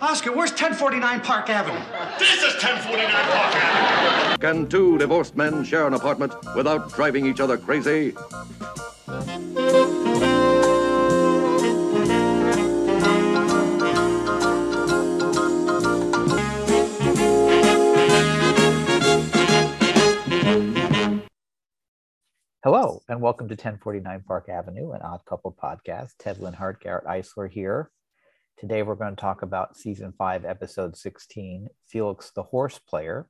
Oscar, where's 1049 Park Avenue? This is 1049 Park Avenue. Can two divorced men share an apartment without driving each other crazy? Hello, and welcome to 1049 Park Avenue, an odd couple podcast. Ted Linhart, Garrett Eisler here. Today we're going to talk about season five, episode 16, Felix the Horse Player,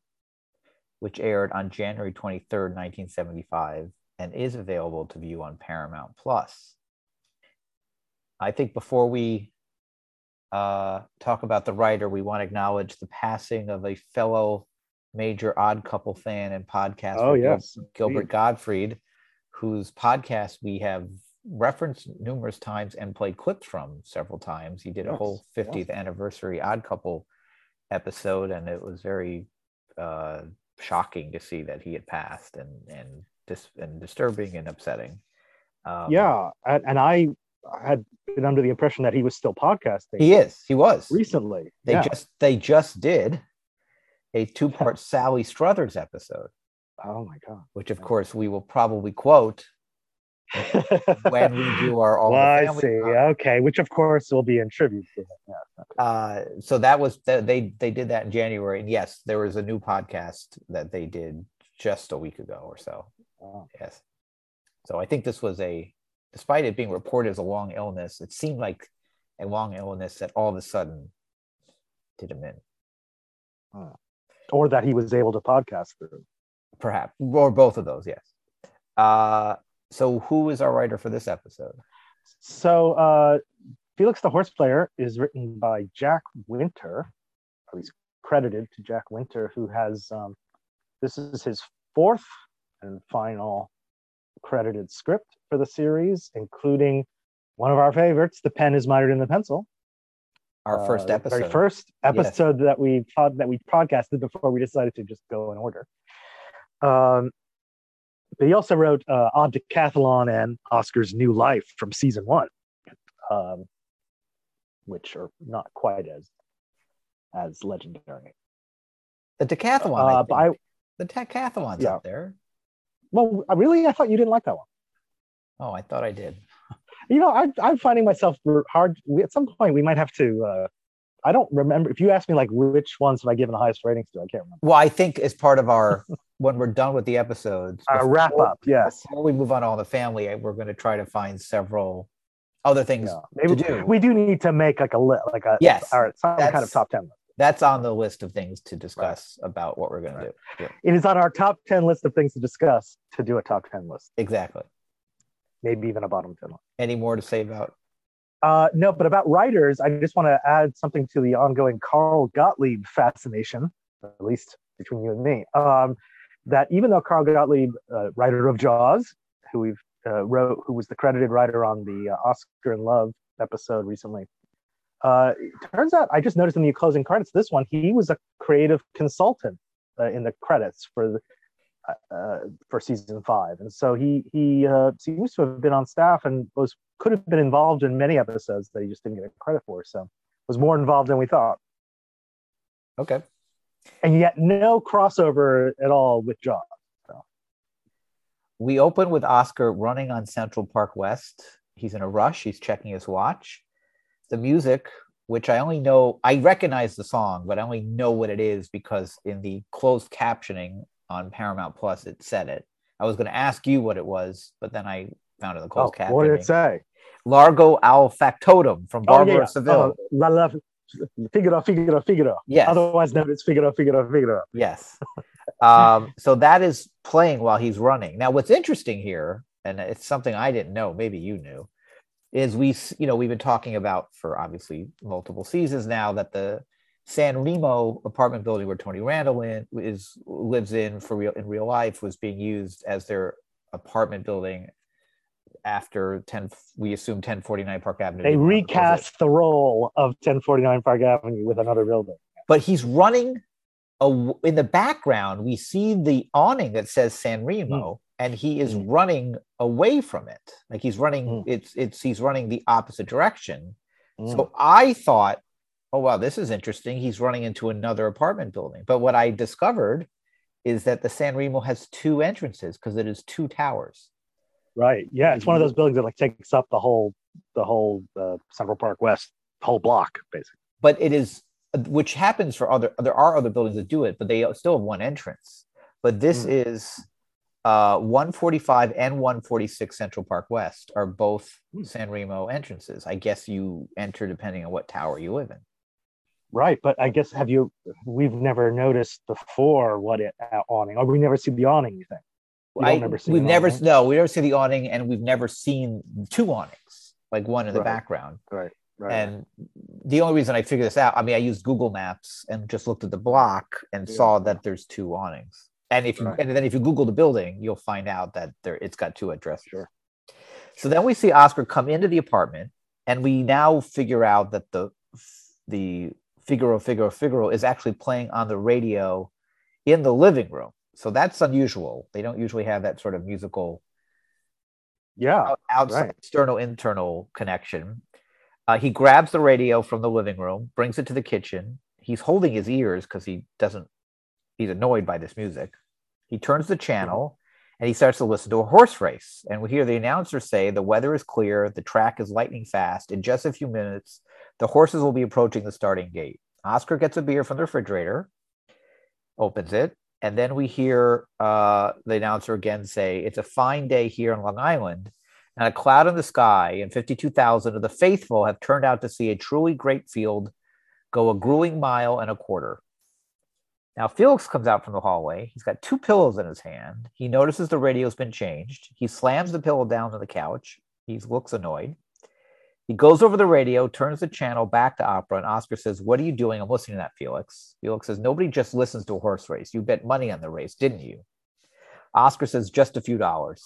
which aired on January 23rd, 1975, and is available to view on Paramount Plus. I think before we uh, talk about the writer, we want to acknowledge the passing of a fellow major odd couple fan and podcast, Oh, yes, Gilbert. Gottfried, whose podcast we have referenced numerous times and played clips from several times. He did a Yes, whole yes. 50th anniversary odd couple episode, and it was very uh, shocking to see that he had passed and and dis- and disturbing and upsetting. Um, yeah, and, and I had been under the impression that he was still podcasting. he is. He was. recently. They yeah. just they just did a two part Sally Struthers episode, oh my god. which of course we will probably quote when we do our all. well, I see. Con. Okay, which of course will be in tribute to. Yeah. uh so that was th- they they did that in january and yes there was a new podcast that they did just a week ago or so Oh. yes so i think this was a despite it being reported as a long illness it seemed like a long illness that all of a sudden did him in Or that he was able to podcast through. perhaps or both of those yes uh so who is our writer for this episode So uh, Felix the Horse Player is written by Jack Winter, or he's credited to Jack Winter, who has um, this is his fourth and final credited script for the series, including one of our favorites, "The Pen Is Mightier Than the Pencil." our first Uh, episode very first episode that we pod, that we podcasted before we decided to just go in order. Um, but he also wrote uh, Odd Decathlon and Oscar's New Life from season one, um, which are not quite as as legendary. the decathlon I Uh, but I think. the decathlon's Yeah. up there well, I really I thought you didn't like that one. oh i thought i did You know, I, I'm finding myself hard. We, at some point, we might have to. Uh, I don't remember if you ask me like which ones have I given the highest ratings to. I can't remember. Well, I think as part of our when we're done with the episodes, Uh, wrap up, yes. Before we move on to all the family, we're going to try to find several other things Yeah, maybe to do. we do need to make like a list, like a Yes, or some kind of top ten. list. That's on the list of things to discuss about what we're going to do. Yeah, It is on our top ten list of things to discuss to do a top ten list, exactly. maybe even a bottom ten list. Any more to say about? Uh, no, but about writers, I just want to add something to the ongoing Carl Gottlieb fascination, at least between you and me. Um, that even though Carl Gottlieb, uh, writer of Jaws, who we've uh, wrote, who was the credited writer on the uh, Oscar and Love episode recently, uh, turns out I just noticed in the closing credits this one he was a creative consultant uh, in the credits for the. Uh, for season five, and so he he uh, seems to have been on staff and was could have been involved in many episodes that he just didn't get credit for. So was more involved than we thought, Okay. and yet no crossover at all with Jaws. We open with Oscar running on Central Park West. He's in a rush. He's checking his watch. The music, which I only know, I recognize the song, but I only know what it is because in the closed captioning on Paramount Plus, it said it. I was going to ask you what it was, but then I found it in the Oh, closed captioning. what did it say? Largo al Factotum from Barber oh, yeah, of Seville. Uh, La La Figaro, Figaro, Figaro. Yes. Otherwise known as Figaro, Figaro, Figaro. Yes. um, so that is playing while he's running. Now, what's interesting here, and it's something I didn't know, maybe you knew, is we, you know, we've been talking about for obviously multiple seasons now that the San Remo apartment building where Tony Randall in, is lives in for real in real life was being used as their apartment building after 10 we assume 1049 Park Avenue. They didn't want to close it. recast the role of 1049 Park Avenue with another building. but he's running a, in the background we see the awning that says san remo and he is Mm. running away from it like he's running Mm. it's it's he's running the opposite direction Mm. so i thought oh wow, this is interesting. He's running into another apartment building. But what I discovered is that the San Remo has two entrances because it is two towers. Right. Yeah, it's one of those buildings that like takes up the whole the whole uh, Central Park West whole block basically. But it is which happens for other there are other buildings that do it, but they still have one entrance. But this Mm. is uh 145 and 146 Central Park West are both Hmm. San Remo entrances. I guess you enter depending on what tower you live in. Right, but I guess have you? We've never noticed before what it uh, awning, or we never see the awning. You think? I- never we've never awning? no, we never see the awning, and we've never seen two awnings, like one in the Right. background. Right. Right. And the only reason I figured this out, I mean, I used Google Maps and just looked at the block and Yeah. saw that there's two awnings. And if you Right. and then if you Google the building, you'll find out that there it's got two addresses. Sure. So then we see Oscar come into the apartment, and we now figure out that the the Figaro Figaro Figaro is actually playing on the radio in the living room. So that's unusual. They don't usually have that sort of musical yeah. outside Right. external internal connection. Uh, he grabs the radio from the living room, brings it to the kitchen. He's holding his ears because he doesn't. He's annoyed by this music. He turns the channel and he starts to listen to a horse race. And we hear the announcer say, "The weather is clear. The track is lightning fast. In just a few minutes, the horses will be approaching the starting gate." Oscar gets a beer from the refrigerator, opens it, and then we hear uh, the announcer again say, It's a fine day here in Long Island, and a cloud in the sky, and 52,000 of the faithful have turned out to see a truly great field go a grueling mile and a quarter. Now, Felix comes out from the hallway. He's got two pillows in his hand. He notices the radio's been changed. He slams the pillow down on the couch. He looks annoyed. He goes over the radio, turns the channel back to opera, and Oscar says, What are you doing? I'm listening to that, Felix. Felix says, Nobody just listens to a horse race. You bet money on the race, didn't you? Oscar says, Just a few dollars.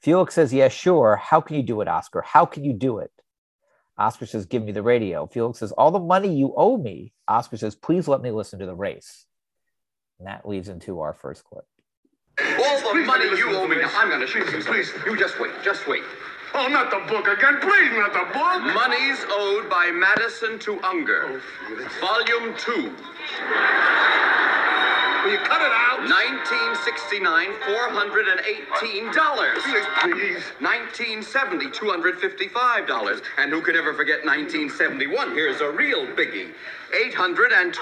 Felix says, Yeah, sure. How can you do it, Oscar? How can you do it? Oscar says, Give me the radio. Felix says, All the money you owe me. Oscar says, Please let me listen to the race. And that leads into our first clip. All the money you owe me. Now, I'm going to show you. Please, you just wait. Just wait. Oh, not the book again. Please, not the book. Monies owed by Madison to Unger. Oh, Volume 2. Will you cut it out? 1969, $418. Felix, please. 1970, $255. And who could ever forget 1971? Here's a real biggie $812.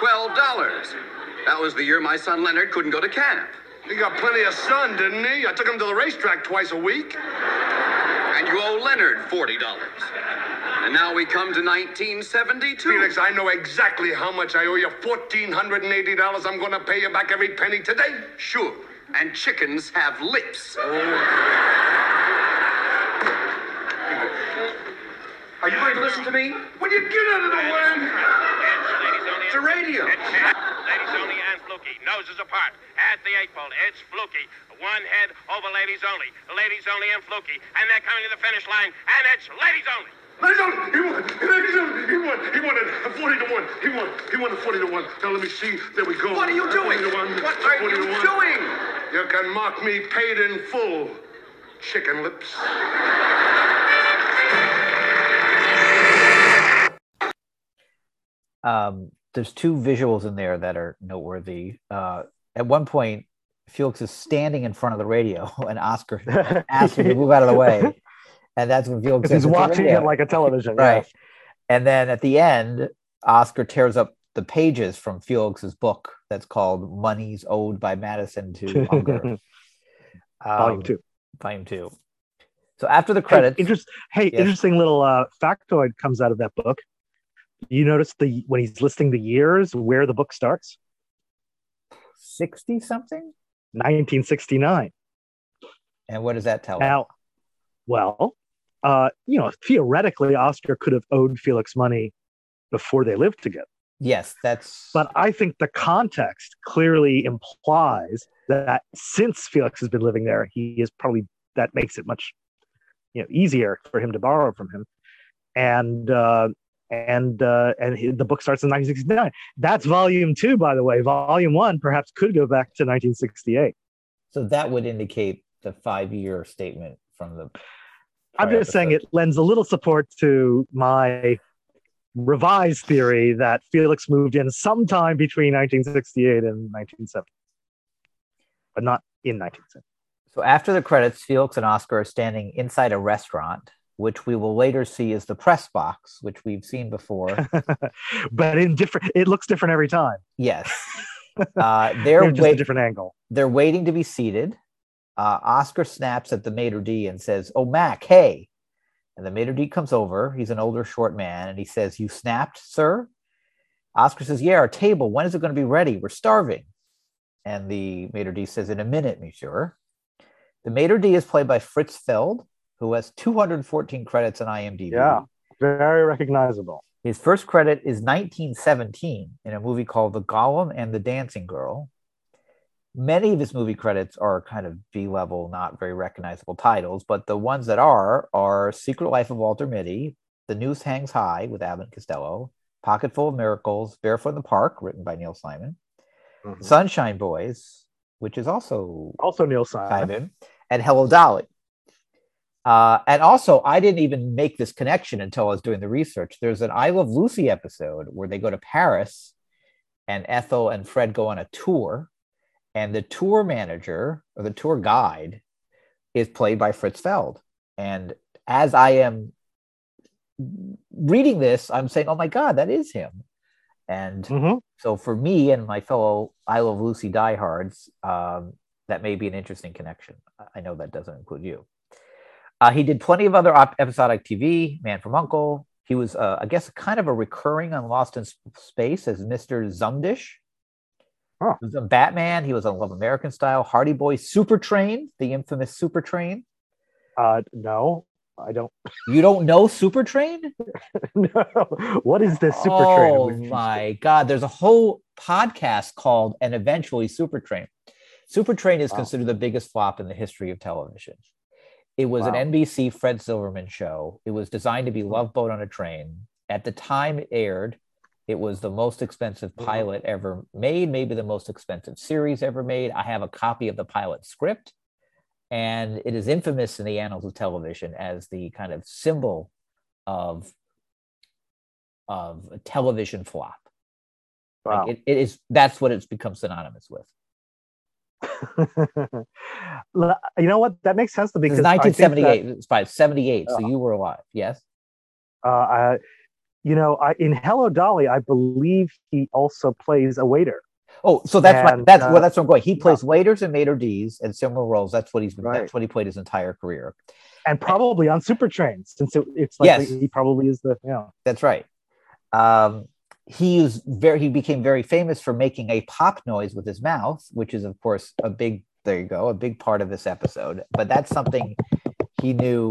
That was the year my son Leonard couldn't go to camp. He got plenty of sun, didn't he? I took him to the racetrack twice a week. And you owe Leonard $40. And now we come to 1972. Felix, I know exactly how much I owe you. $1,480. I'm going to pay you back every penny today. Sure. And chickens have lips. Oh. Are you going to listen to me? Will you get out of the way? It's a radio. Ladies only and Fluky. Noses apart. At the eight ball. It's Fluky. One head over ladies only. Ladies only and Fluky. And they're coming to the finish line. And it's ladies only. Ladies and gentlemen, he won. Ladies and gentlemen, he won. He won it. 40 to 1. He won. He won a 40 to 1. Now let me see. There we go. What are you doing? 40 to 1. What are you doing? You can mark me paid in full. Chicken lips. um, there's two visuals in there that are noteworthy. Uh, at one point, Felix is standing in front of the radio, and Oscar asks him to move out of the way, and that's when Felix says, he's watching radio." it like a television. right. And then at the end, Oscar tears up the pages from Felix's book that's called "Monies Owed by Madison to Hunger," Yeah. Volume Um, two. Volume two. So after the Hey, interest, hey Yes. interesting little uh, factoid comes out of that book. You notice the when he's listing the years where the book starts, sixty something, 1969. and what does that tell us? Now, well, uh, you know, theoretically, Oscar could have owed Felix money before they lived together. Yes, that's. But I think the context clearly implies that since Felix has been living there, he is probably that makes it much you know easier for him to borrow from him. And uh, and uh, and he, the book starts in 1969. That's volume two, by the way. Volume one perhaps could go back to 1968. So that would indicate the five-year statement from the. I'm just saying it lends a little support to my revised theory that Felix moved in sometime between 1968 and 1970, but not in 1970. So after the credits, Felix and Oscar are standing inside a restaurant, which we will later see is the press box, which we've seen before. but in different, it looks different every time. yes. Uh, they're just a different angle. they're waiting to be seated. Uh, Oscar snaps at the maitre d and says, "Oh, Mac, hey!" And the maitre d comes over. He's an older, short man, and he says, "You snapped, sir?" Oscar says, "Yeah, our table. When is it going to be ready? We're starving." And the maitre d says, "In a minute, monsieur." The maitre d is played by Fritz Feld, who has 214 credits on IMDb. Yeah, very recognizable. His first credit is 1917 in a movie called The Golem and the Dancing Girl. Many of his movie credits are kind of B level, not very recognizable titles, but the ones that are are Secret Life of Walter Mitty, The Noose Hangs High with Abbott Costello, Pocketful of Miracles, Barefoot in the Park, written by Neil Simon, Mhm. Sunshine Boys, which is also Also, Neil Simon. Simon, and Hello Dolly. Uh, and also, I didn't even make this connection until I was doing the research. There's an I Love Lucy episode where they go to Paris and Ethel and Fred go on a tour, and the tour manager or the tour guide is played by Fritz Feld. And as I am reading this, I'm saying, oh my God, that is him. And Mhm. so for me and my fellow I Love Lucy diehards, um, that may be an interesting connection. I know that doesn't include you. Uh, he did plenty of other op- episodic TV, Man from Uncle. He was, uh, I guess, kind of a recurring on Lost in Space as Mr. Zumdish. Huh. He was on Batman. He was on Love American Style, Hardy Boy, Super Train, the infamous Super Train. Uh, no, I don't. You don't know Super Train? no. What is this super oh train? my god there's a whole podcast called and eventually super train super train is Wow. considered the biggest flop in the history of television it was Wow. an nbc fred silverman show it was designed to be love boat on a train at the time it aired it was the most expensive pilot ever made maybe the most expensive series ever made i have a copy of the pilot script and it is infamous in the annals of television as the kind of symbol of of a television flop. Like, it, it is that's what it's become synonymous with. You know what? That makes sense to me because I think that, 1978. It's by 78, so you were alive. Yes. uh, I, you know, I, in Hello Dolly, I believe he also plays a waiter. Oh, so that's my, that's uh, well, that's where I'm going. He plays waiters and maitre d's and similar roles. That's what he's been, Right. that's what he played his entire career. and probably on Super Train, since it, it's like Yes. he probably is the yeah. That's right. Um, he is very he became very famous for making a pop noise with his mouth, which is of course a big there you go, a big part of this episode. But that's something he knew.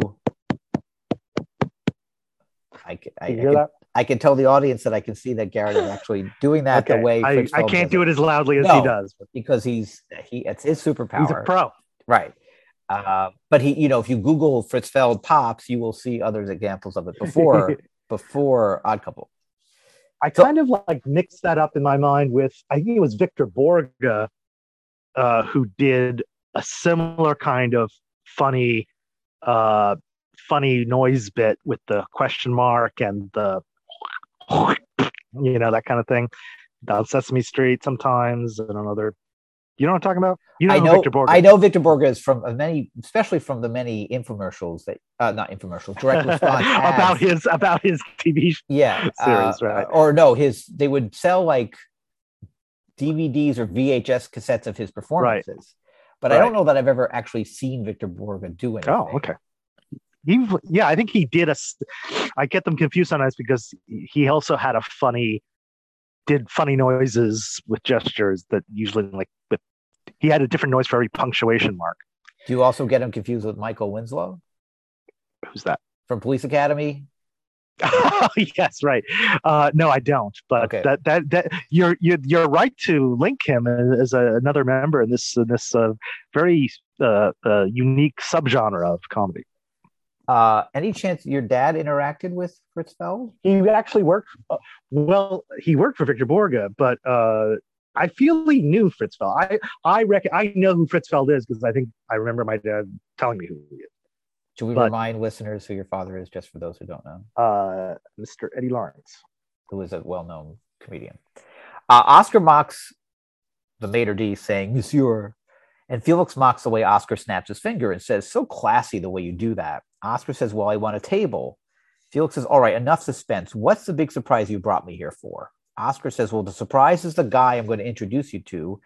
I, ca- I, I, You hear can, that? I can tell the audience that I can see that Garrett is actually doing that the way I, I can't do it as loudly as No. he does. Because he's he it's his superpower. he's a pro. Right. Uh, but he, you know, if you Google Fritz Feld pops, you will see other examples of it before before Odd Couple. I So- kind of like mixed that up in my mind with I think it was Victor Borge uh, who did a similar kind of funny uh, funny noise bit with the question mark and the you know that kind of thing down Sesame Street sometimes and on other you know what I'm talking about? You know, I know, Victor Borge. I know Victor Borge is from uh, many, especially from the many infomercials that, uh, not infomercials, direct response about his about his TV yeah, series, uh, right. Or no, his they would sell like DVDs or VHS cassettes of his performances. But I don't know that I've ever actually seen Victor Borge do anything. Oh, okay. He, yeah, I think he did a. I get them confused sometimes because he also had a funny, did funny noises with gestures that usually like with. He had a different noise for every punctuation mark. Do you also get him confused with Michael Winslow Who's that? from Police Academy? yes, right. Uh, no, I don't. But Okay. that that that you're you're you're right to link him as a, another member in this in this uh, very uh, uh, unique subgenre of comedy. Uh, any chance your dad interacted with Fritz Feld? he actually worked uh, well he worked for victor borge but uh i feel he knew fritz feld i i reckon i know who fritz feld is because i think i remember my dad telling me who he is Should we But- remind listeners who your father is, just for those who don't know? uh mr eddie lawrence who is a well-known comedian. Uh, Oscar mocks the maitre d, saying "Monsieur," and Felix mocks the way Oscar snaps his finger and says, "So classy the way you do that." Oscar says, "Well, I want a table." Felix says, "All right, enough suspense. What's the big surprise you brought me here for?" Oscar says, "Well, the surprise is the guy I'm going to introduce you to,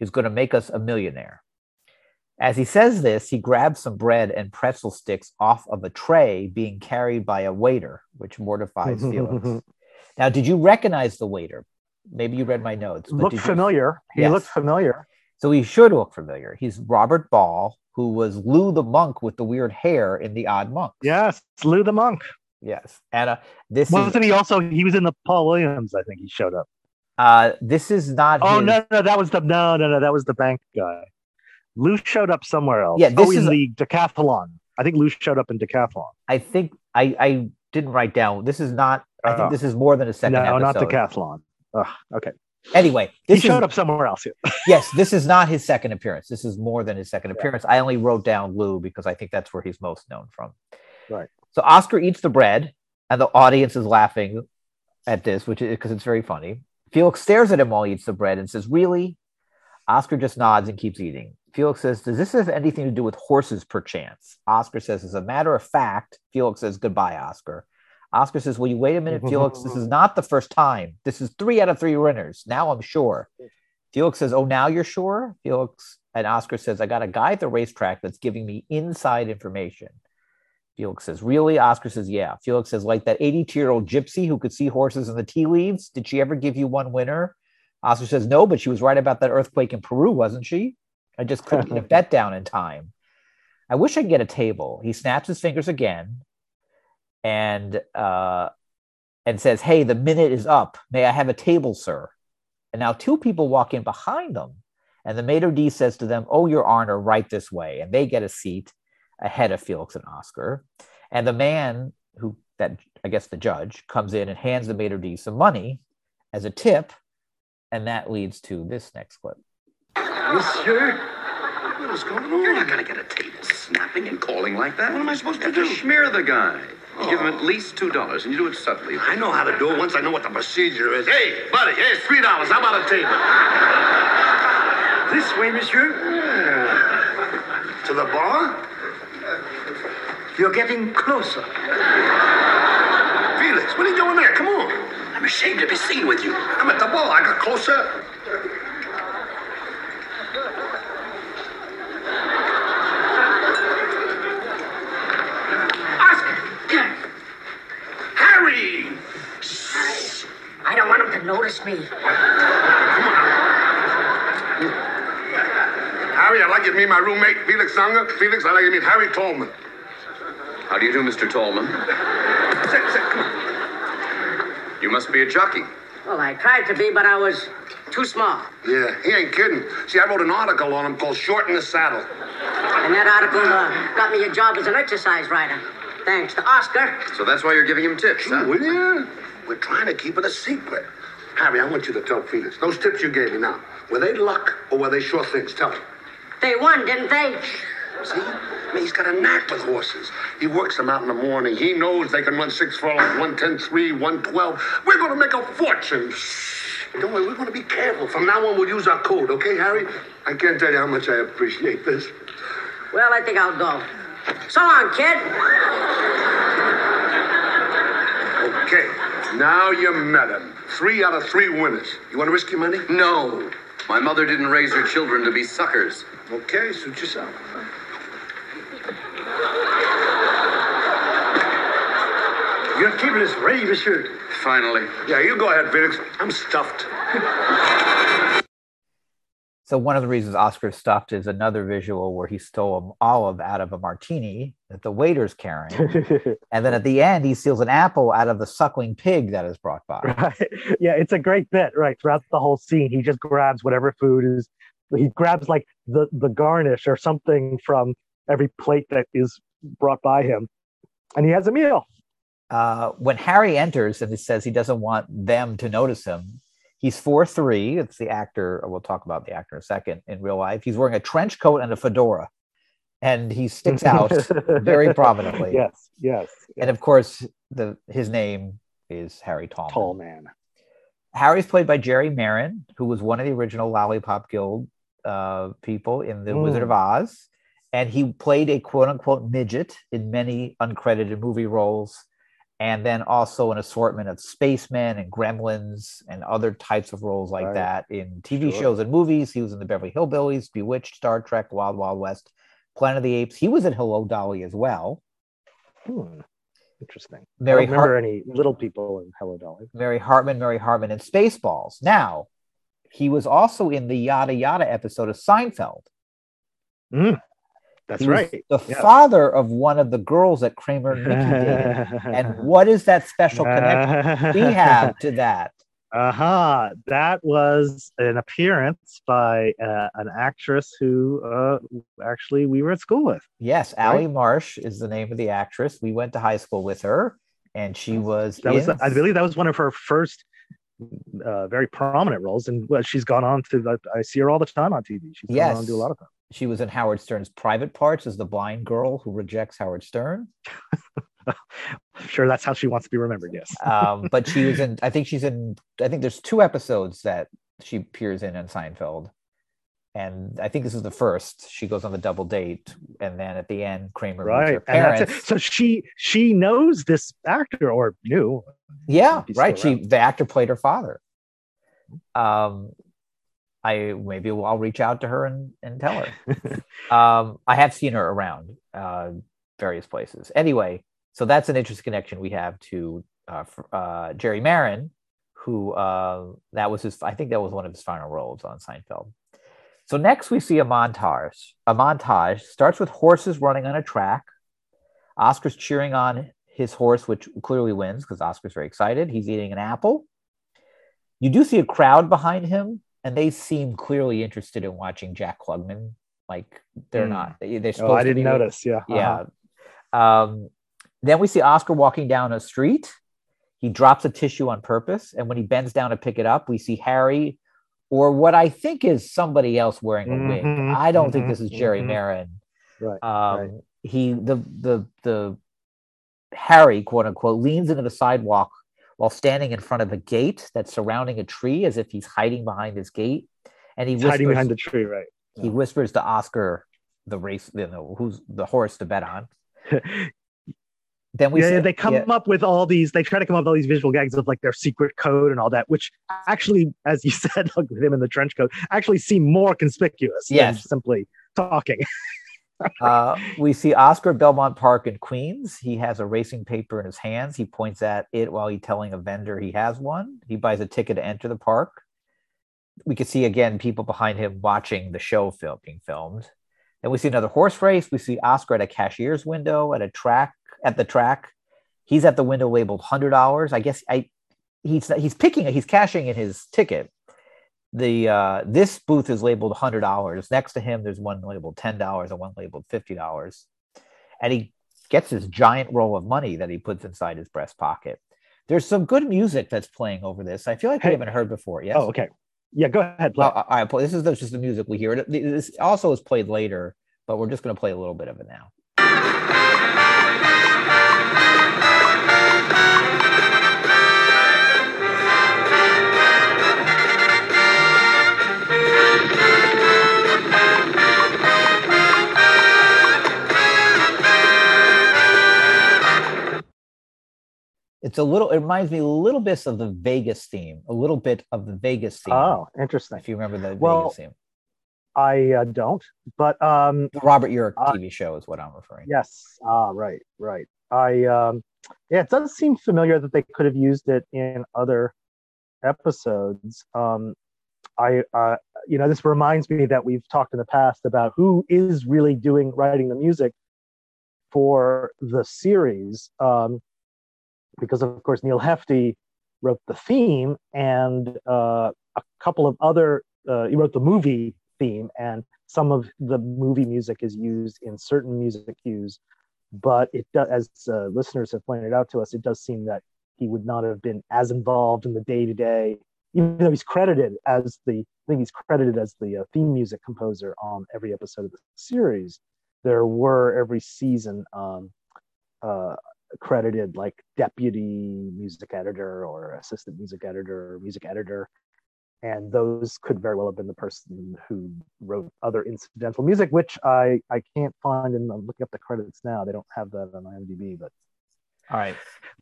is going to make us a millionaire." As he says this, he grabs some bread and pretzel sticks off of a tray being carried by a waiter, which mortifies Felix. Now, did you recognize the waiter? Maybe you read my notes. but Looked did you- familiar. He Yes. looked familiar. So he should look familiar. He's Robert Ball, who was Lou the monk with the weird hair in The Odd Monk. Yes, Lou the monk. Yes. And uh, this Wasn't he also? He was in the Paul Williams. I think he showed up. uh, this is not. Oh his- no, no, that was the no, no, no, that was the bank guy. Lou showed up somewhere else. Yeah, this oh, in is- the decathlon. I think Lou showed up in decathlon. I think I I didn't write down. This is not. I think Oh. this is more than a second no, not episode. decathlon. Ugh, okay, Anyway, he this is, showed up somewhere else. yes, this is not his second appearance. This is more than his second appearance. I only wrote down Lou because I think that's where he's most known from. Right. So Oscar eats the bread, and the audience is laughing at this, which is because it's very funny. Felix stares at him while he eats the bread and says, "Really?" Oscar just nods and keeps eating. Felix says, "Does this have anything to do with horses, perchance?" Oscar says, "As a matter of fact." Felix says, "Goodbye, Oscar." Oscar says, "Will you wait a minute, Felix? This is not the first time. This is three out of three winners. Now I'm sure." Felix says, "Oh, now you're sure?" Felix and Oscar says, "I got a guy at the racetrack that's giving me inside information." Felix says, "Really?" Oscar says, "Yeah." Felix says, "Like that 82-year-old gypsy who could see horses in the tea leaves. Did she ever give you one winner?" Oscar says, "No, but she was right about that earthquake in Peru, wasn't she? I just couldn't get a bet down in time. I wish I could get a table." He snaps his fingers again, and uh, and says, "Hey, the minute is up. May I have a table, sir?" And now two people walk in behind them, and the maitre d says to them, "Oh, your honor, right this way," and they get a seat ahead of Felix and Oscar. And the man who that I guess the judge comes in and hands the maitre d some money as a tip, and that leads to this next clip. Monsieur, what is going on? You're not going to get a table snapping and calling like that. What am I supposed to do? smear the guy. You give him at oh. least two dollars, and you do it subtly. I know how to do it once I know what the procedure is. Hey, buddy, here's three dollars. I'm about a table? This way, monsieur. To the bar? You're getting closer. Felix, what are you doing there? Come on. I'm ashamed to be seen with you. I'm at the bar. I got closer. Oscar! Harry! I don't want him notice me. Harry, I'd like you to meet my roommate, Felix Unger. Felix, I'd like you to meet Harry Tallman. How do you do, Mr. Tallman? Sit, sit, come on. You must be a jockey. Well, I tried to be, but I was too small. Yeah, he ain't kidding. See, I wrote an article on him called Short in the Saddle. And that article uh, got me a job as an exercise writer. Thanks to Oscar. So that's why you're giving him tips, huh? Will you? We're trying to keep it a secret. Harry, I want you to tell Felix. Those tips you gave me now, were they luck or were they sure things? Tell him. They won, didn't they? See? I mean, he's got a knack with horses. He works them out in the morning. He knows they can run six furlongs, 110, 3, 112. We're going to make a fortune. Shh. Don't worry, we're going to be careful. From now on, we'll use our code, okay, Harry? I can't tell you how much I appreciate this. Well, I think I'll go. So long, kid. Now you met him. Three out of three winners. You want to risk your money? No. My mother didn't raise her children to be suckers. Okay, suit yourself. Your table is ready, monsieur. Finally. Yeah, you go ahead, Felix. I'm stuffed. So one of the reasons Oscar stuffed is another visual where he stole an olive out of a martini that the waiter's carrying, and then at the end he steals an apple out of the suckling pig that is brought by. right. Yeah, it's a great bit, right? Throughout the whole scene, he just grabs whatever food is. He grabs like the the garnish or something from every plate that is brought by him, and he has a meal. Uh, when Harry enters and he says he doesn't want them to notice him, he's four three. It's the actor. We'll talk about the actor in a second. In real life, he's wearing a trench coat and a fedora, and he sticks out very prominently. Yes, yes. And of course, the his name is Harry Tallman. Tall man. Harry's played by Jerry Maren, who was one of the original Lollipop Guild uh, people in The Mm. Wizard of Oz. And he played a quote unquote midget in many uncredited movie roles. And then also an assortment of spacemen and gremlins and other types of roles like Right. that in TV Sure. shows and movies. He was in the Beverly Hillbillies, Bewitched, Star Trek, Wild Wild West, Planet of the Apes. He was in Hello Dolly as well. Hmm. Interesting. Mary I don't remember any little people in Hello Dolly. Mary Hartman, Mary Hartman, and Spaceballs. Now, he was also in the Yada Yada episode of Seinfeld. That's He right. The Yeah. father of one of the girls that Kramer and Mickey dated. And what is that special connection we have to that? Uh-huh. That was an appearance by uh, an actress who uh, actually we were at school with. Yes, Ali Marsh is the name of the actress. We went to high school with her, and she was. That was, I believe, that was one of her first uh, very prominent roles, and well, she's gone on to. I see her all the time on TV. She's gone on to do a lot of things. She was in Howard Stern's Private Parts as the blind girl who rejects Howard Stern. I'm sure that's how she wants to be remembered. Yes. um, but she was in. I think she's in. I think there's two episodes that she appears in in Seinfeld, and I think this is the first. She goes on the double date, and then at the end, Kramer meets right. her And that's parents. So she she knows this actor or knew. yeah, right. still She the actor played her father. Um, I maybe I'll reach out to her and and tell her. um, I have seen her around uh, various places. Anyway, so that's an interesting connection we have to uh, uh, Jerry Maren, who uh, that was his. I think that was one of his final roles on Seinfeld. So next we see a montage. A montage starts with horses running on a track. Oscar's cheering on his horse, which clearly wins because Oscar's very excited. He's eating an apple. You do see a crowd behind him, and they seem clearly interested in watching Jack Klugman. Like they're Hmm. not. they- They're supposed Oh, I didn't notice. Yeah. yeah. Uh-huh. Um, then we see Oscar walking down a street. He drops a tissue on purpose, and when he bends down to pick it up, we see Harry, or what I think is somebody else wearing a wig. Mhm, I don't think mhm, this is Jerry mhm. Maren. Right. Um, right. He the the the Harry quote unquote leans into the sidewalk while standing in front of a gate that's surrounding a tree, as if he's hiding behind his gate, and he He's whispers, hiding behind the tree. Right. he whispers to Oscar, the race, you know, who's the horse to bet on. Then we yeah, see, they come yeah, up with all these. They try to come up with all these visual gags of like their secret code and all that, which actually, as you said, like with him in the trench coat, actually seem more conspicuous Yes. than simply talking. uh, we see Oscar Belmont Park in Queens. He has a racing paper in his hands. He points at it while he's telling a vendor he has one. He buys a ticket to enter the park. We can see again people behind him watching the show film being filmed. Then we see another horse race. We see Oscar at a cashier's window at a track at the track. He's at the window labeled hundred dollars. I guess I he's he's picking he's cashing in his ticket. The uh, this booth is labeled hundred dollars. Next to him, there's one labeled ten dollars and one labeled fifty dollars, and he gets this giant roll of money that he puts inside his breast pocket. There's some good music that's playing over this. I feel like we haven't heard before. Yes. Oh, okay. Yeah, go ahead. Play. Oh, I, I, this is just the music we hear. This also is played later, but we're just going to play a little bit of it now. It's a little. It reminds me a little bit of the Vegas theme. A little bit of the Vegas theme. oh, interesting. if you remember the Well, Vegas theme, I uh, don't, but um, the Robert Urich uh, TV show is what I'm referring. yes. Ah, right, right. I um, yeah, it does seem familiar that they could have used it in other episodes. Um, I uh, you know, this reminds me that we've talked in the past about who is really doing writing the music for the series. Um, because of course Neal Hefti wrote the theme and uh, a couple of other uh, he wrote the movie theme and some of the movie music is used in certain music cues. But it as uh, listeners have pointed out to us it does seem that he would not have been as involved in the day-to-day even though he's credited as the i think he's credited as the uh, theme music composer on every episode of the series. There were every season um, uh, credited like deputy music editor or assistant music editor or music editor and those could very well have been the person who wrote other incidental music which i i can't find and i'm looking up the credits now they don't have that on imdb but All right.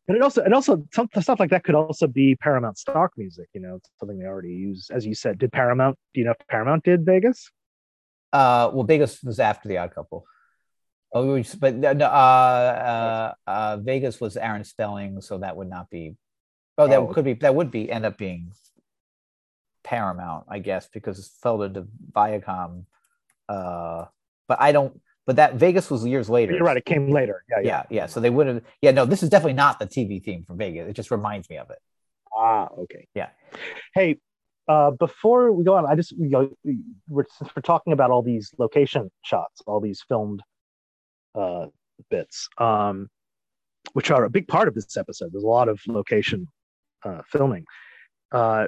and it also and also some stuff like that could also be paramount stock music you know something they already use as you said did paramount do you know if paramount did vegas Uh, well, Vegas was after the Odd Couple. Oh, but no, uh, uh, uh, Vegas was Aaron Spelling, so that would not be. Oh, that Oh. could be. That would be end up being Paramount, I guess, because it fell into Viacom. Uh, but I don't. But that Vegas was years later. you're right it came later yeah yeah, Yeah, yeah. So they would have. Yeah, no, this is definitely not the TV theme from Vegas. It just reminds me of it. ah okay Yeah. hey uh before we go on i just you know, we're since we're talking about all these location shots all these filmed uh bits um which are a big part of this episode there's a lot of location uh filming uh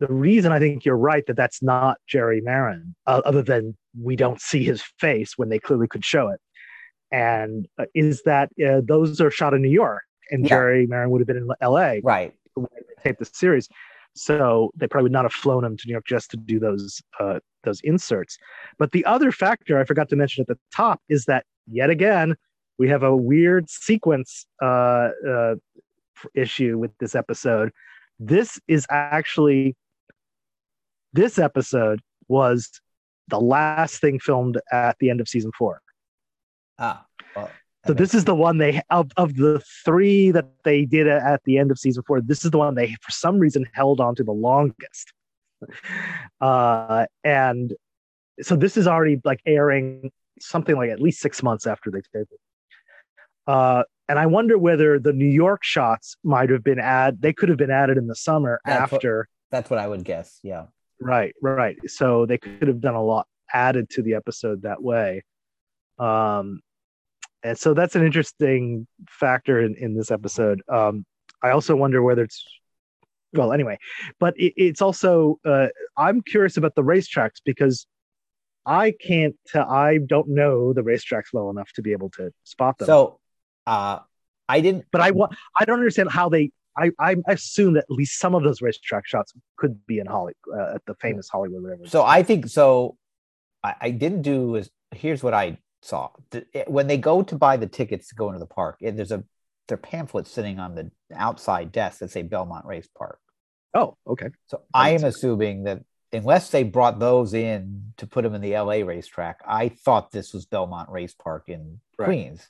the reason i think you're right that that's not jerry maren uh, other than we don't see his face when they clearly could show it and uh, is that uh, those are shot in new york and Yeah. jerry maren would have been in la Right. when they taped the series. So they probably would not have flown him to New York just to do those uh, those inserts. But the other factor I forgot to mention at the top is that yet again we have a weird sequence uh, uh, issue with this episode. This is actually this episode was the last thing filmed at the end of season four. Ah. Well, So this is the one they of of the three that they did at the end of season four. This is the one they for some reason held on to the longest. Uh, and so this is already like airing something like at least six months after they taped it. Uh, and I wonder whether the New York shots might have been add they could have been added in the summer That's what- after. that's what I would guess. Yeah. Right, right. So they could have done a lot added to the episode that way. Um, and so that's an interesting factor in, in this episode. Um, I also wonder whether it's well, anyway, but it, it's also uh, I'm curious about the racetracks because I can't. I don't know the racetracks well enough to be able to spot them. So, uh, I didn't. but I want I don't understand how they. I, I assume that at least some of those racetrack shots could be in Hollywood uh, at the famous Hollywood whatever. So I think so. I, I didn't do is here's what I saw it- when they go to buy the tickets to go into the park. It, there's a there are pamphlets sitting on the outside desk that say Belmont Race Park. oh, okay. So I I am assuming that unless they brought those in to put them in the LA racetrack, I thought this was Belmont Race Park in Right. Queens.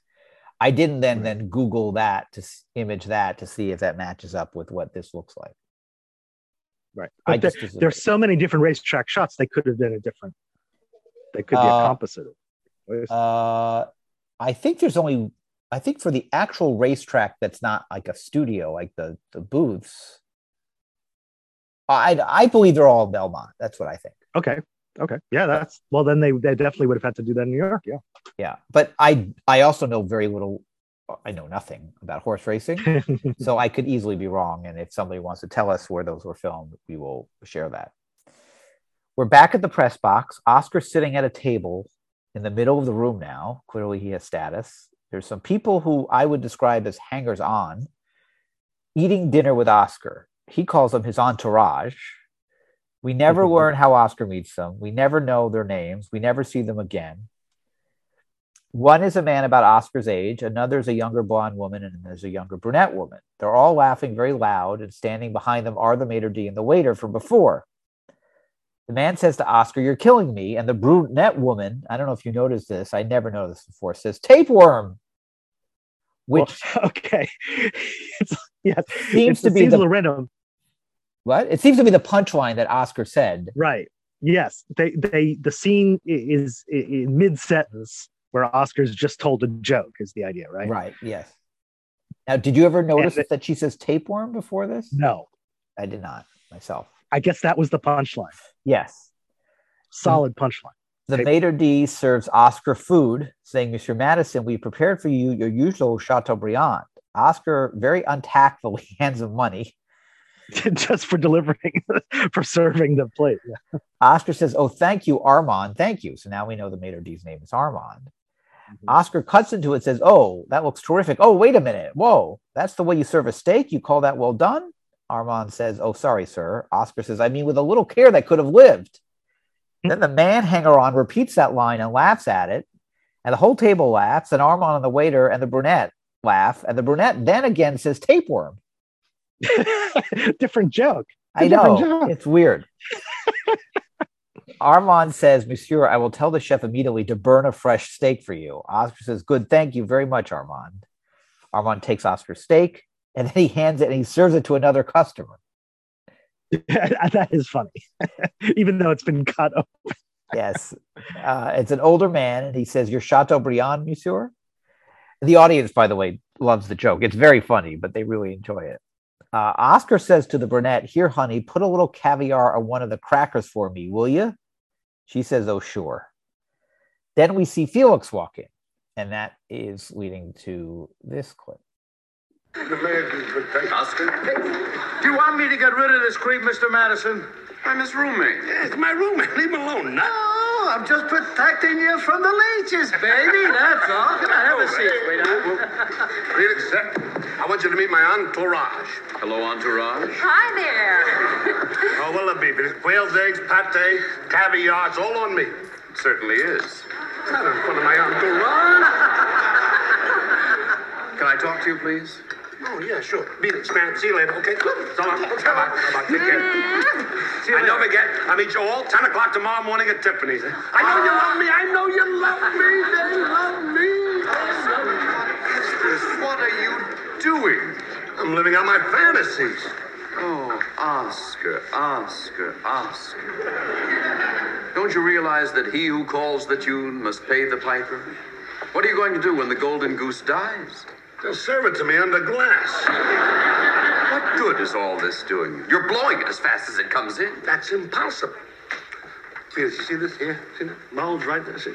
I didn't then Right. then Google that to image that to see if that matches up with what this looks like. Right. I But there, just there's so many different racetrack shots. They could have been a different. They could be Uh, a composite. Uh, I think there's only, I think for the actual racetrack that's not like a studio, like the the booths. I I believe they're all Belmont. That's what I think. okay. Okay. Yeah, that's well. Then they they definitely would have had to do that in New York. Yeah. Yeah, but I I also know very little. I know nothing about horse racing, so I could easily be wrong. And if somebody wants to tell us where those were filmed, we will share that. We're back at the press box. Oscar's sitting at a table in the middle of the room now. Clearly, he has status. There's some people who I would describe as hangers on eating dinner with Oscar. He calls them his entourage. We never Mhm. learn how Oscar meets them. We never know their names. We never see them again. One is a man about Oscar's age, another is a younger blonde woman, and there's a younger brunette woman. They're all laughing very loud, and standing behind them are the maitre d and the waiter from before. The man says to Oscar, You're killing me. And the brunette woman, I don't know if you noticed this, I never noticed this before, says, Tapeworm, which Well, okay. it's, yes. seems it's to be seasonal the random. what? It seems to be the punchline that Oscar said. Right. Yes. They they the scene is in mid sentence where Oscar's just told a joke is the idea, right? Right. Yes. Now, did you ever notice it- that she says tapeworm before this? No. I did not myself. I guess that was the punchline. Yes. Solid punchline. The Tape- maitre d serves Oscar food, saying, Monsieur Madison, we prepared for you your usual Chateaubriand. Oscar very untactfully hands him money. just for delivering for serving the plate. Yeah. Oscar says, Oh, thank you, Armand. Thank you. So now we know the maitre d's name is Armand. Mm-hmm. Oscar cuts into it, and says, "Oh, that looks terrific. Oh, wait a minute. Whoa, that's the way you serve a steak. You call that well done?" Armand says, "Oh, sorry, sir." Oscar says, "I mean, with a little care, that could have lived." Hmm. then the man hanger on repeats that line and laughs at it, and the whole table laughs, and Armand and the waiter and the brunette laugh, and the brunette then again says tapeworm. different joke. I know joke. it's weird. Armand says, Monsieur, I will tell the chef immediately to burn a fresh steak for you. Oscar says, Good, thank you very much, Armand. Armand takes Oscar's steak and then he hands it and he serves it to another customer. that is funny, even though it's been cut. Open. Yes. Uh, it's an older man and he says, Your Chateaubriand, Monsieur? The audience, by the way, loves the joke. It's very funny, but they really enjoy it. Uh, Oscar says to the brunette, Here, honey, put a little caviar on one of the crackers for me, will you? She says, Oh, sure. Then we see Felix walk in, and that is leading to this clip. The man is good. Oscar? Do you want me to get rid of this creep, Mr. Madison? I'm his roommate. Yeah, it's my roommate. Leave him alone. No. Oh, no, I'm just protecting you from the leeches, baby. That's all. Can I have a seat, sweetheart? Felix, I want you to meet my entourage. Hello, entourage. Hi there. Oh, what'll it be? Quail's eggs, pate, caviar, it's all on me. It certainly is. Not in front of my entourage. Can I talk to you, please? Oh, yeah, sure. Beat it, man. See you later, okay? So long. Bye-bye. Bye-bye. Take care. See you don't later. forget, I'll meet you all 10 o'clock tomorrow morning at Tiffany's. I know you love me. I know you love me. They love me. Sisters, what are you doing? I'm living out my fantasies. Oh, Oscar, Oscar, Oscar. Don't you realize that he who calls the tune must pay the piper? What are you going to do when the golden goose dies? They'll serve it to me under glass. What good is all this doing you? You're blowing it as fast as it comes in. That's impossible. Felix, you see this here? See that? Mold's right there. See?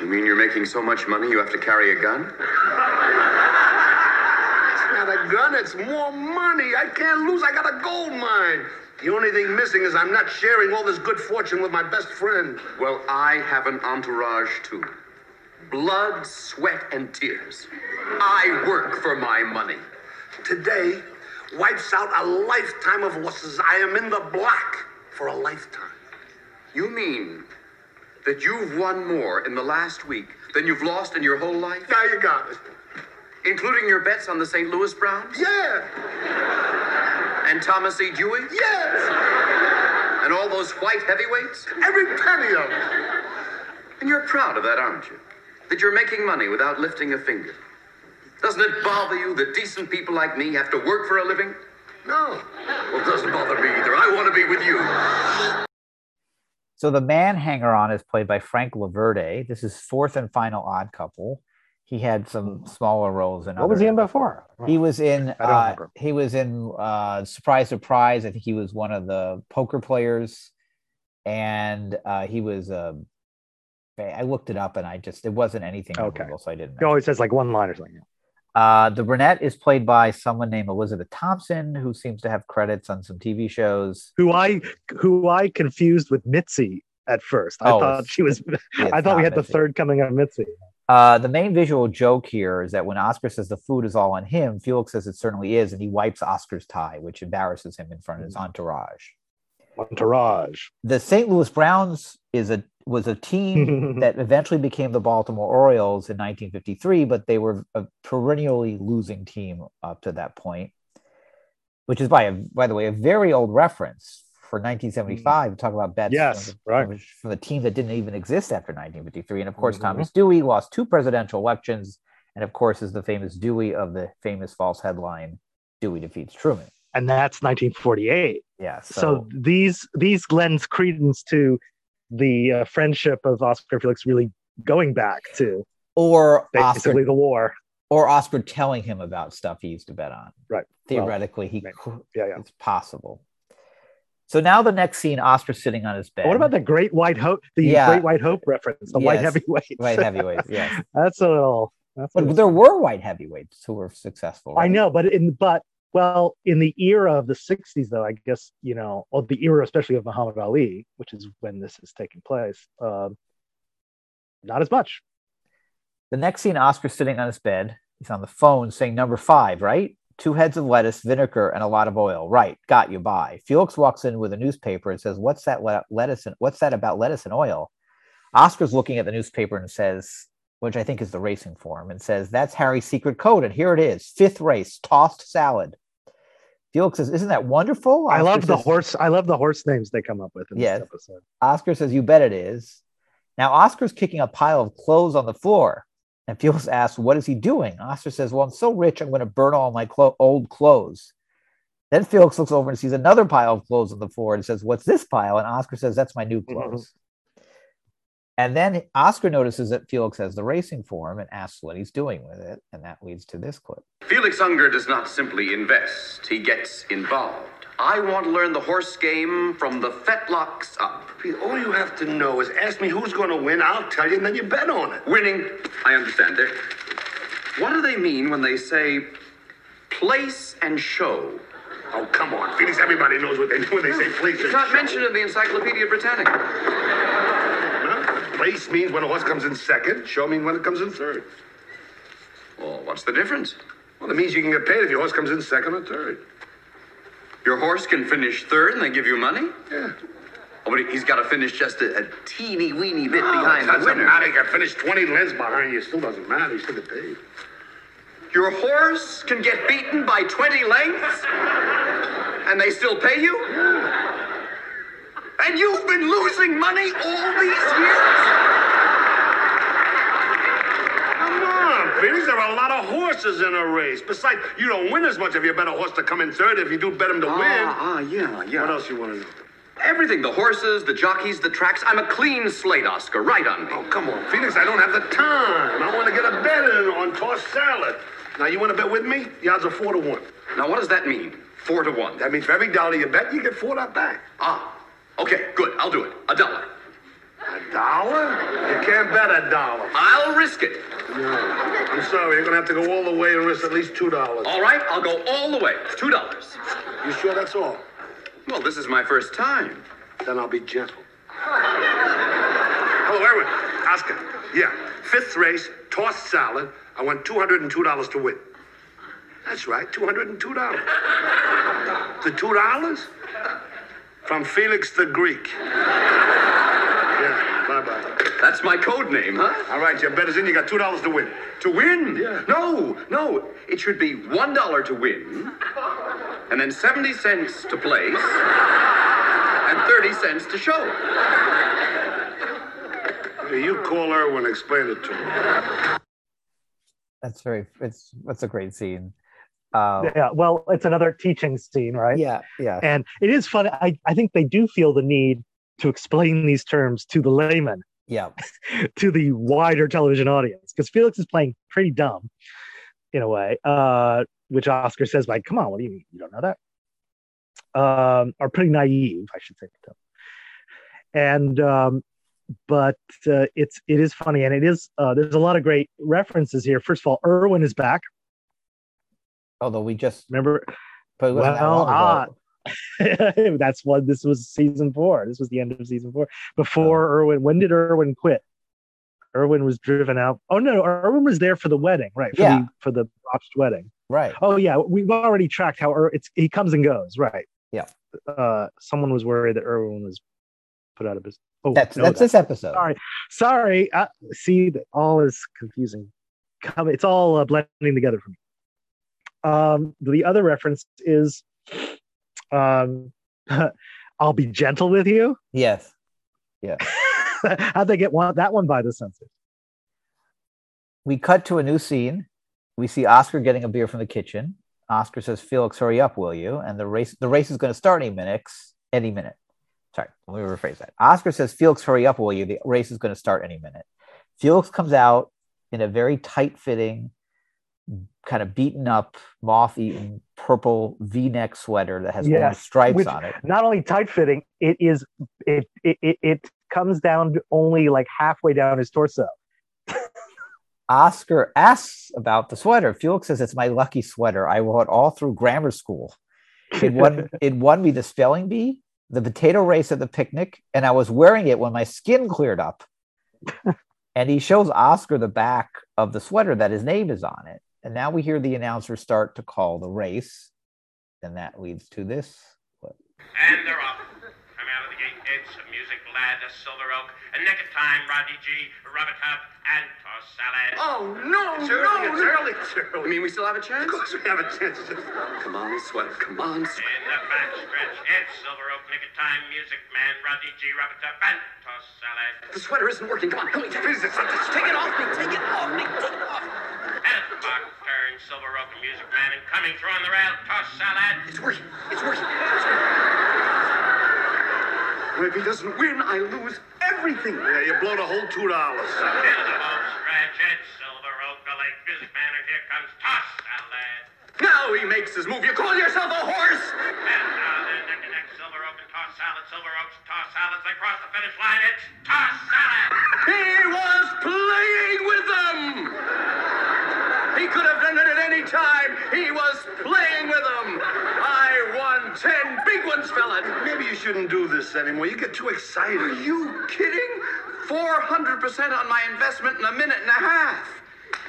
You mean you're making so much money you have to carry a gun? It's not a gun, it's more money. I can't lose. I got a gold mine. The only thing missing is I'm not sharing all this good fortune with my best friend. Well, I have an entourage too. Blood, sweat, and tears. I work for my money. Today wipes out a lifetime of losses. I am in the black for a lifetime. You mean that you've won more in the last week than you've lost in your whole life? Now you got it. Including your bets on the St. Louis Browns? Yeah. And Thomas E. Dewey? Yes. And all those white heavyweights? Every penny of it. And you're proud of that, aren't you? That you're making money without lifting a finger. Doesn't it bother you that decent people like me have to work for a living? No. Well, it doesn't bother me either. I want to be with you. So the man hanger on is played by Frank Loverde. This is fourth and final Odd Couple. He had some smaller roles in. What was he in before? He was in. I don't Uh, remember. he was in uh, Surprise Surprise. I think he was one of the poker players, and uh, he was. I looked it up, and I just it wasn't anything Okay. memorable, so I didn't. He always says like one line or something. Uh, the brunette is played by someone named Elizabeth Thompson, who seems to have credits on some TV shows. Who I who I confused with Mitzi at first. I Oh, thought she was. I thought we had the third coming of Mitzi. Uh, the main visual joke here is that when Oscar says the food is all on him, Felix says it certainly is, and he wipes Oscar's tie, which embarrasses him in front of his entourage. Entourage. The St. Louis Browns is a was a team that eventually became the Baltimore Orioles in 1953, but they were a perennially losing team up to that point, which is by a, by the way a very old reference for 1975. Talk about bets Yes, from, right. from a team that didn't even exist after 1953, and of course Mhm. Thomas Dewey lost two presidential elections, and of course is the famous Dewey of the famous false headline Dewey defeats Truman. and that's 1948. Yeah, So, so, these these lends credence to the uh, friendship of Oscar Felix really going back to or basically Oscar the war. or Oscar telling him about stuff he used to bet on. Right. Theoretically, he maybe. Yeah, yeah. it's possible. So now the next scene, Oscar sitting on his bed. What about the Great White Hope? The Yeah. Great White Hope reference, the white Yes, heavyweights. white heavyweights? Yes, that's a little. That's a but little there were white heavyweights who were successful. I know, but in but well, in the era of the '60s, though, I guess you know, or the era especially of Muhammad Ali, which is when this is taking place. Um, not as much. The next scene, Oscar's sitting on his bed. He's on the phone saying number five, right? Two heads of lettuce, vinegar, and a lot of oil. Right. Got you. by. Felix walks in with a newspaper and says, What's that le- lettuce and what's that about lettuce and oil? Oscar's looking at the newspaper and says, which I think is the racing form, and says, That's Harry's secret code. And here it is. Fifth race, tossed salad. Felix says, Isn't that wonderful? I love the says- horse. I love the horse names they come up with in Yes. this episode. Oscar says, You bet it is. Now, Oscar's kicking a pile of clothes on the floor. And Felix asks, What is he doing? Oscar says, Well, I'm so rich, I'm going to burn all my clo- old clothes. Then Felix looks over and sees another pile of clothes on the floor and says, What's this pile? And Oscar says, That's my new mm-hmm. clothes. And then Oscar notices that Felix has the racing form and asks what he's doing with it. And that leads to this clip. Felix Unger does not simply invest, he gets involved. I want to learn the horse game from the fetlocks up. Pete, all you have to know is ask me who's going to win. I'll tell you, and then you bet on it. Winning, I understand. They're, what do they mean when they say place and show? Oh, come on, Felix. Everybody knows what they do when they say place. It's and show. It's not mentioned in the Encyclopedia Britannica. No, Place means when a horse comes in second. Show means when it comes in third. Well, what's the difference? Well, it means you can get paid if your horse comes in second or third. Your horse can finish third and they give you money? Yeah. Oh, but he's got to finish just a, a teeny weeny bit Oh, behind the winner. doesn't matter. You can finish 20 lengths behind you. Still doesn't matter. You still get paid. Your horse can get beaten by 20 lengths and they still pay you? And you've been losing money all these years? Come on, Felix. There are a lot of horses in a race. Besides, you don't win as much if you bet a horse to come in third. If you do bet him to win. Ah, ah, yeah, yeah. What else you want to know? Everything the horses, the jockeys, the tracks. I'm a clean slate, Oscar. Right on me. Oh, come on, Felix. I don't have the time. I want to get a bet in on tossed salad. Now, you want to bet with me? The odds are four to one. Now, what does that mean? Four to one. That means for every dollar you bet, you get four dollars back. Ah, okay, good. I'll do it. A dollar. A dollar? You can't bet a dollar. I'll risk it. No. I'm sorry. You're going to have to go all the way and risk at least two dollars. All right, I'll go all the way. Two dollars. You sure that's all? Well, this is my first time. Then I'll be gentle. Hello, Irwin. Oscar. Yeah. Fifth race, tossed salad. I want $202 to win. That's right, $202. The $2? From Felix the Greek. Yeah, bye bye. That's my code name, huh? All right, your bet is in. You got $2 to win. To win? Yeah. No, no. It should be one dollar to win, and then seventy cents to place, and thirty cents to show. You call Irwin, explain it to him. That's very, it's, that's a great scene. Um, Yeah. Well, it's another teaching scene, right? yeah, yeah. And it is funny. I, I think they do feel the need to explain these terms to the layman, Yeah. to the wider television audience, because Felix is playing pretty dumb in a way, uh, which Oscar says, like, come on, what do you mean? You don't know that? Um, or pretty naive, I should say. And, um, but uh, it's it is funny and it is uh, there's a lot of great references here. First of all, Irwin is back. Although we just, Remember, but wasn't that Well, ah, that's what this was season four. This was the end of season four. Before Irwin, when did Irwin quit? Irwin was driven out. Oh no, Irwin was there for the wedding, right? For Yeah. the for the botched wedding. right. Oh yeah, we've already tracked how Ir- it's he comes and goes, right? Yeah. Uh, someone was worried that Irwin was put out of business. Oh, That's, no, that's this episode. Sorry, sorry. Uh, see, that all is confusing. Come, it's all uh, blending together for me. Um, the other reference is, um, "I'll be gentle with you." Yes. Yeah. How'd they get one that one by the censors? we cut to a new scene. We see Oscar getting a beer from the kitchen. Oscar says, "Felix, hurry up, will you?" And the race the race is going to start any minutes. Any minute. Sorry, let me rephrase that. Oscar says, "Felix, hurry up, will you?" The race is going to start any minute. Felix comes out in a very tight-fitting, kind of beaten up, moth-eaten purple V-neck sweater that has orange stripes which- on it. Not only tight fitting, it is it, it it it comes down only like halfway down his torso. Oscar asks about the sweater. Felix says, "It's my lucky sweater. I wore it all through grammar school. It won. it won me the spelling bee, the potato race at the picnic, and I was wearing it when my skin cleared up." And he shows Oscar the back of the sweater that his name is on it. And now we hear the announcer start to call the race. And that leads to this. And they're off. Come out of the gate. It's a music lad, a silver oak, a nick of time, Rodney G, rubber tub, and toss salad. Oh, no, It's no, it's no. early. It's I early. mean, we still have a chance? Of course we have a chance. Come on, sweater. Come on, sweater. In the back stretch, it's silver oak, nick of time, music man, Rodney G, rubber tub, and toss salad. The sweater isn't working. Come on, help me. Take it Take it off me. Take it off me. Take it off. And at turn, silver oak, music man, and coming through on the rail, toss salad. It's working. It's working. Well, if he doesn't win, I lose everything. Yeah, you blow the whole two dollars. Into the home stretch, it's silver oak, the late music man, and here comes toss salad. Now he makes his move. You call yourself a horse? And now then, neck to neck, silver oak and toss salad, silver oaks, toss salads, they cross the finish line, it's toss salad. He was playing with them. He could have done it at any time. He was playing with them. I won ten big ones, fella. Maybe you shouldn't do this anymore. You get too excited. Are you kidding? 400% on my investment in a minute and a half.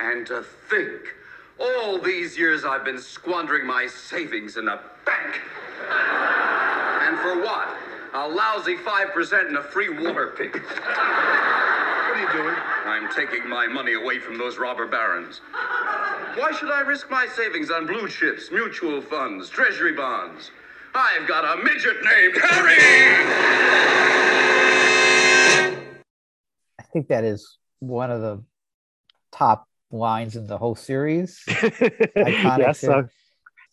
And to think, all these years I've been squandering my savings in a bank. And for what? A lousy 5% in a free water pig. What are you doing? I'm taking my money away from those robber barons. Why should I risk my savings on blue chips, mutual funds, treasury bonds? I've got a midget named Harry! I think that is one of the top lines in the whole series. Iconic yes, too. uh,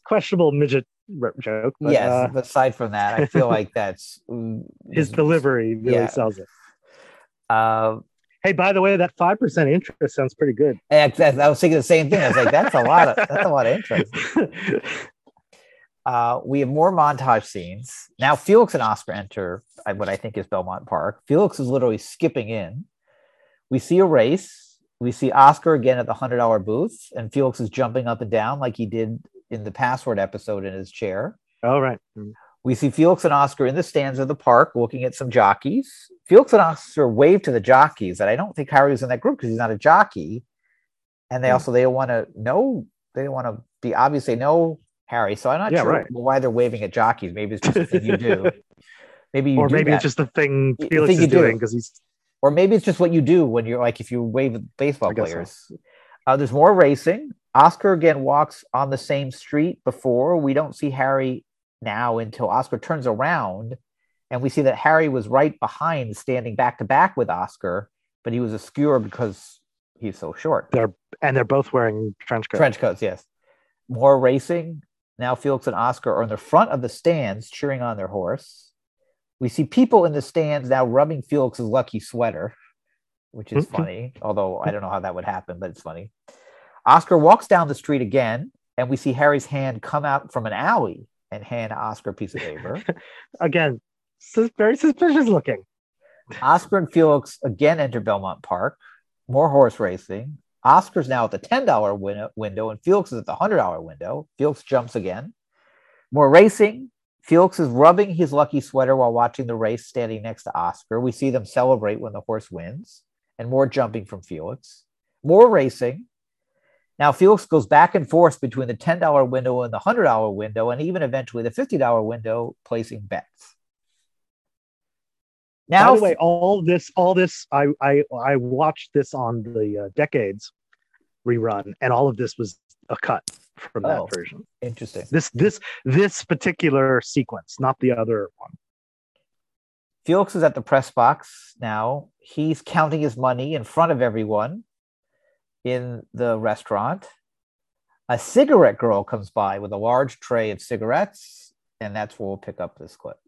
questionable midget r- joke. But, yes, uh, aside from that, I feel like that's his delivery really Yeah. sells it. Uh, Hey, by the way, that five percent interest sounds pretty good. I, I was thinking the same thing. I was like, that's a lot of that's a lot of interest. Uh, we have more montage scenes now. Felix and Oscar enter uh, what I think is Belmont Park. Felix is literally skipping in. We see a race. We see Oscar again at the hundred dollar booth, and Felix is jumping up and down like he did in the password episode in his chair. All right. We see Felix and Oscar in the stands of the park looking at some jockeys. Felix and Oscar wave to the jockeys, and I don't think Harry was in that group because he's not a jockey. And they Hmm. also they don't want to know they don't want to be obvious they know Harry. So I'm not Yeah, sure right. why they're waving at jockeys. Maybe it's just thing you do. Maybe you or do maybe that. it's just the thing Felix thing is doing because he's or maybe it's just what you do when you're like if you wave at baseball guess so. players. Uh, there's more racing. Oscar again walks on the same street before. We don't see Harry now until Oscar turns around, and we see that Harry was right behind, standing back to back with Oscar, but he was obscure because he's so short. they're and they're both wearing trench coats. Trench coats, yes. More racing. Now Felix and Oscar are in the front of the stands cheering on their horse. We see people in the stands now rubbing Felix's lucky sweater, which is Mhm. funny, although I don't know how that would happen, but it's funny. Oscar walks down the street again, and we see Harry's hand come out from an alley and hand Oscar a piece of paper. Again, very suspicious looking. Oscar and Felix again enter Belmont Park. More horse racing. Oscar's now at the $10 win- window and Felix is at the $100 window. Felix jumps again. More racing. Felix is rubbing his lucky sweater while watching the race, standing next to Oscar. We see them celebrate when the horse wins, and more jumping from Felix. More racing. Now, Felix goes back and forth between the $10 window and the $100 window, and even eventually the $50 window, placing bets. Now, By the way, all this, all this, I I I watched this on the uh, decades rerun, and all of this was a cut from that Oh. version. interesting. This this this particular sequence, not the other one. Felix is at the press box now. He's counting his money in front of everyone in the restaurant. A cigarette girl comes by with a large tray of cigarettes, and that's where we'll pick up this clip.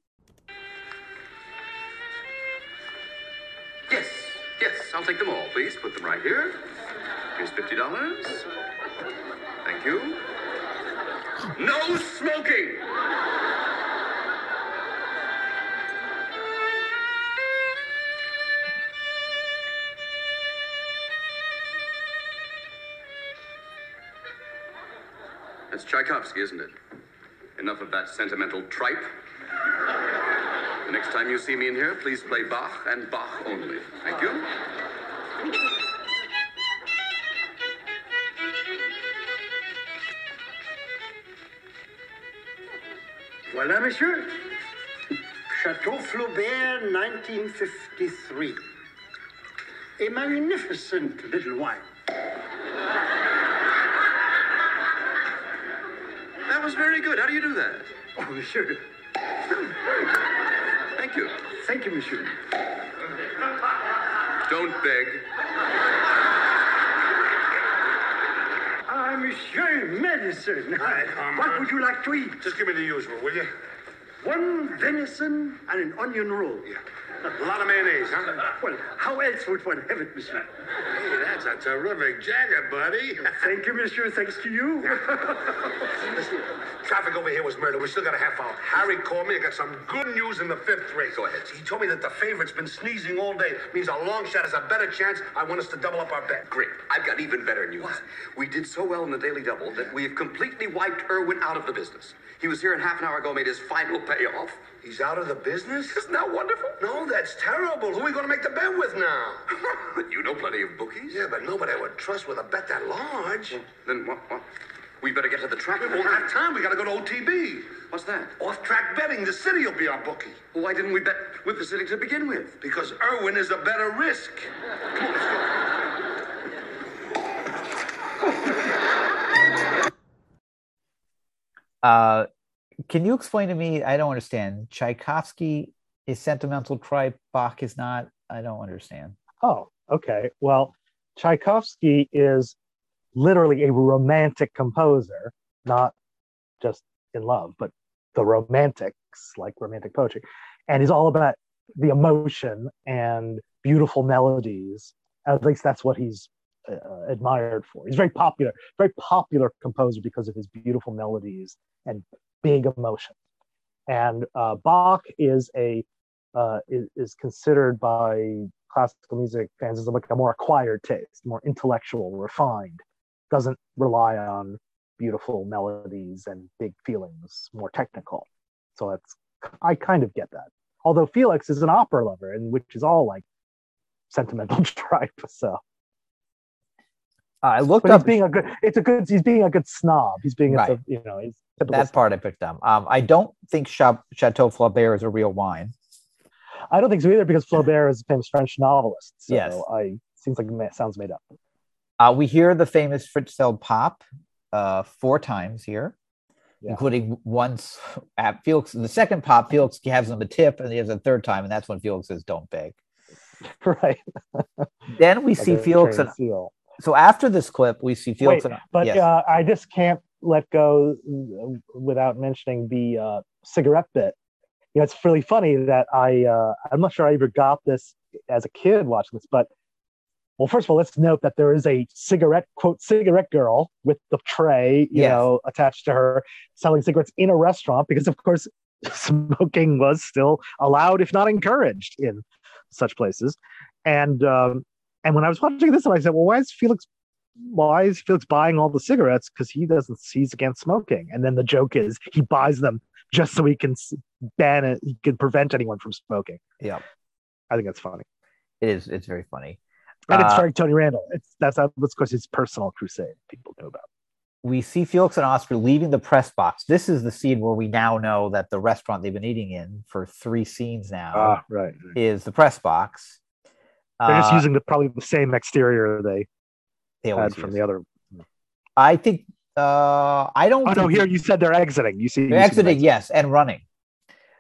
Yes, I'll take them all, please. Put them right here. Here's fifty dollars. Thank you. No smoking. That's Tchaikovsky, isn't it? Enough of that sentimental tripe. Next time you see me in here, please play Bach and Bach only. Thank you. Voilà, monsieur. Chateau Flaubert, 1953. A magnificent little wine. that was very good. How do you do that? Oh, monsieur. Thank you. Monsieur. Don't beg. Ah, monsieur, medicine. Hi, come what on. would you like to eat? Just give me the usual, will you? One venison and an onion roll. Yeah. A lot of mayonnaise, huh? Well, how else would one have it, monsieur? Hey, that's a terrific jacket, buddy. Thank you, monsieur. Thanks to you. Listen, traffic over here was murder. We still got a half hour. Harry called me. I got some good news in the fifth race. Go ahead. He told me that the favorite's been sneezing all day. Means a long shot has a better chance. I want us to double up our bet. Great. I've got even better news. What? We did so well in the Daily Double that we have completely wiped Irwin out of the business. He was here and half an hour ago made his final payoff. He's out of the business? Isn't that wonderful? No, that's terrible. Who are we going to make the bet with now? you know plenty of bookies. Yeah, but nobody I would trust with a bet that large. Then what? what? We better get to the track. We won't have time. We got to go to OTB. What's that? Off-track betting. The city will be our bookie. Well, why didn't we bet with the city to begin with? Because Irwin is a better risk. Come on, let's go. Uh, can you explain to me? I don't understand. Tchaikovsky is sentimental tripe. Bach is not. I don't understand. Oh, okay. Well, Tchaikovsky is literally a romantic composer, not just in love, but the romantics, like romantic poetry. And he's all about the emotion and beautiful melodies. At least that's what he's uh, admired for. He's very popular, very popular composer because of his beautiful melodies and big emotion. And uh, Bach is a uh, is, is considered by classical music fans as like a more acquired taste, more intellectual, refined. Doesn't rely on beautiful melodies and big feelings, more technical. So that's I kind of get that. Although Felix is an opera lover, and which is all like sentimental tripe. So I looked but up he's being a good. It's a good. He's being a good snob. He's being Right. a, you know. He's that snob. part. I picked up. Um, I don't think Chateau Flaubert is a real wine. I don't think so either because Flaubert is a famous French novelist. So Yes. I seems like it sounds made up. Uh, we hear the famous Fritz Feld pop uh, four times here, Yeah. including once at Felix. The second pop, Felix gives him a tip, and he has a third time, and that's when Felix says, "Don't beg." right. Then we Like see Felix. And, seal. so after this clip, we see Felix. Wait, and, but yes. uh, I just can't let go without mentioning the uh, cigarette bit. You know, it's really funny that I uh, I'm not sure I ever got this as a kid watching this, but well, first of all, let's note that there is a cigarette quote cigarette girl with the tray, you Yes. know, attached to her, selling cigarettes in a restaurant because, of course, smoking was still allowed, if not encouraged, in such places. And um, and when I was watching this, I said, well, why is Felix why is Felix buying all the cigarettes? Because he doesn't, he's against smoking. And then the joke is he buys them just so he can ban it, he can prevent anyone from smoking. yeah, I think that's funny. it is. It's very funny. And it's Uh, very Tony Randall. It's that's of course his personal crusade people know about. we see Felix and Oscar leaving the press box. This is the scene where we now know that the restaurant they've been eating in for three scenes now Ah, right. right. is the press box. They're just Uh, using the probably the same exterior they they had from use. the other. I think. Uh, I don't. Oh no, here you said they're exiting. You see, They're exiting, exit. yes, and running.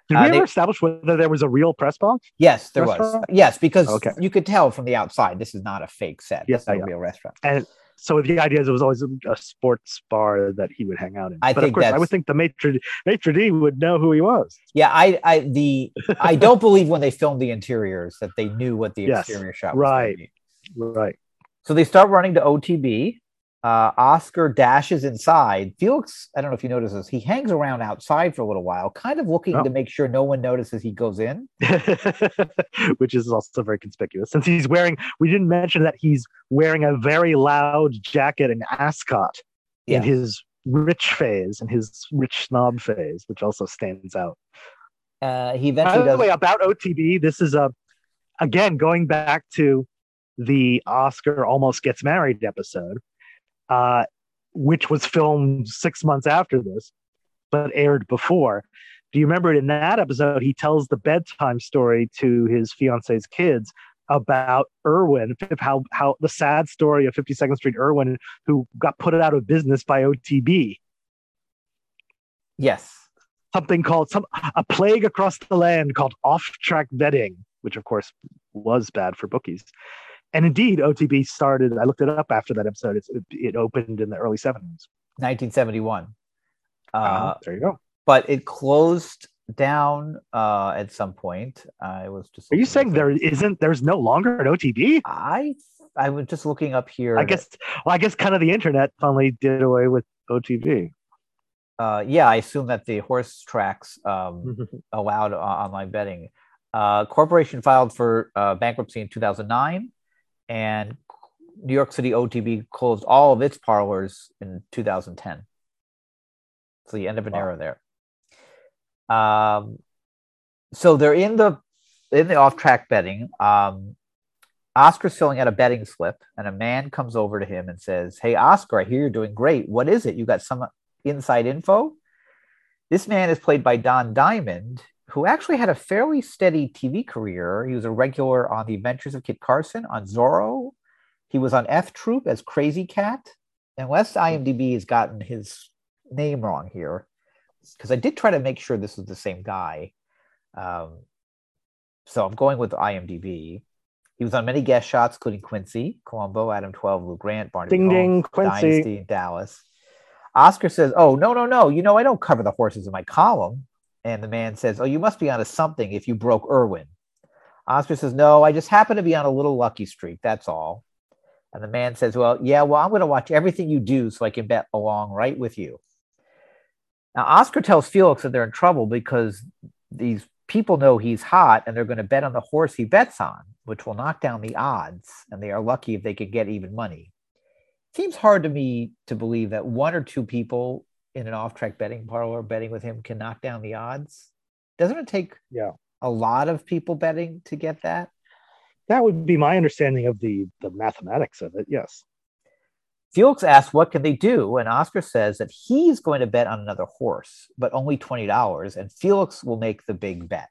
Did Uh, we they- ever establish whether there was a real press box? Yes, there was. Yes, because Okay. you could tell from the outside this is not a fake set. Yeah, This is a yeah. real restaurant. And so the idea is it was always a, a sports bar that he would hang out in. I but think of course, I would think the maitre maitre d would know who he was. Yeah, I, I, the, I don't believe when they filmed the interiors that they knew what the Yes, exterior shot was. right. Right. So they start running to OTB. Uh, Oscar dashes inside. Felix, I don't know if you notice this, he hangs around outside for a little while, kind of looking Oh. to make sure no one notices he goes in. Which is also very conspicuous since he's wearing. We didn't mention that he's wearing a very loud jacket and ascot Yeah. in his rich phase, and his rich snob phase, which also stands out. Uh, he By the does. way, about OTB, this is a again going back to the Oscar almost gets married episode, uh, which was filmed six months after this, but aired before. do you remember in that episode he tells the bedtime story to his fiance's kids about Irwin, how how the sad story of 52nd Street Irwin, who got put out of business by OTB. Yes. Something called some a plague across the land called off-track betting, which of course was bad for bookies. And indeed, OTB started. I looked it up after that episode. It's, it, it opened in the early 70s. 1971. Uh, Uh, there you go. but it closed down uh, at some point. I was just. Are you saying at- there isn't? There's no longer an OTB? I I was just looking up here. I guess. Well, I guess kind of the internet finally did away with OTB. Uh, yeah, I assume that the horse tracks um, allowed o- online betting. Uh, corporation filed for uh, bankruptcy in 2009, and New York City OTB closed all of its parlors in 2010. So the end of an Wow. era there. Um, so they're in the in the off track betting. Um, Oscar's filling out a betting slip, and a man comes over to him and says, "Hey, Oscar, I hear you're doing great. What is it? You got some inside info?" This man is played by Don Diamond, who actually had a fairly steady TV career. He was a regular on The Adventures of Kit Carson, on Zorro. He was on F Troop as Crazy Cat. Unless IMDb has gotten his name wrong here, because I did try to make sure this was the same guy. Um, so I'm going with IMDb. He was on many guest shots, including Quincy, Columbo, Adam 12, Lou Grant, Barnaby Ding, ding, Quincy. Dynasty, Dallas. Oscar says, Oh, no, no, no. You know, I don't cover the horses in my column. And the man says, Oh, you must be on onto something if you broke Irwin. Oscar says, No, I just happen to be on a little lucky streak. That's all. And the man says, Well, yeah, well, I'm going to watch everything you do so I can bet along right with you. Now, Oscar tells Felix that they're in trouble because these people know he's hot and they're going to bet on the horse he bets on, which will knock down the odds. And they are lucky if they could get even money. Seems hard to me to believe that one or two people in an off track betting parlor betting with him can knock down the odds. Doesn't it take Yeah. a lot of people betting to get that? That would be my understanding of the the mathematics of it. Yes. Felix asks, What can they do? And Oscar says that he's going to bet on another horse, but only $20, and Felix will make the big bet.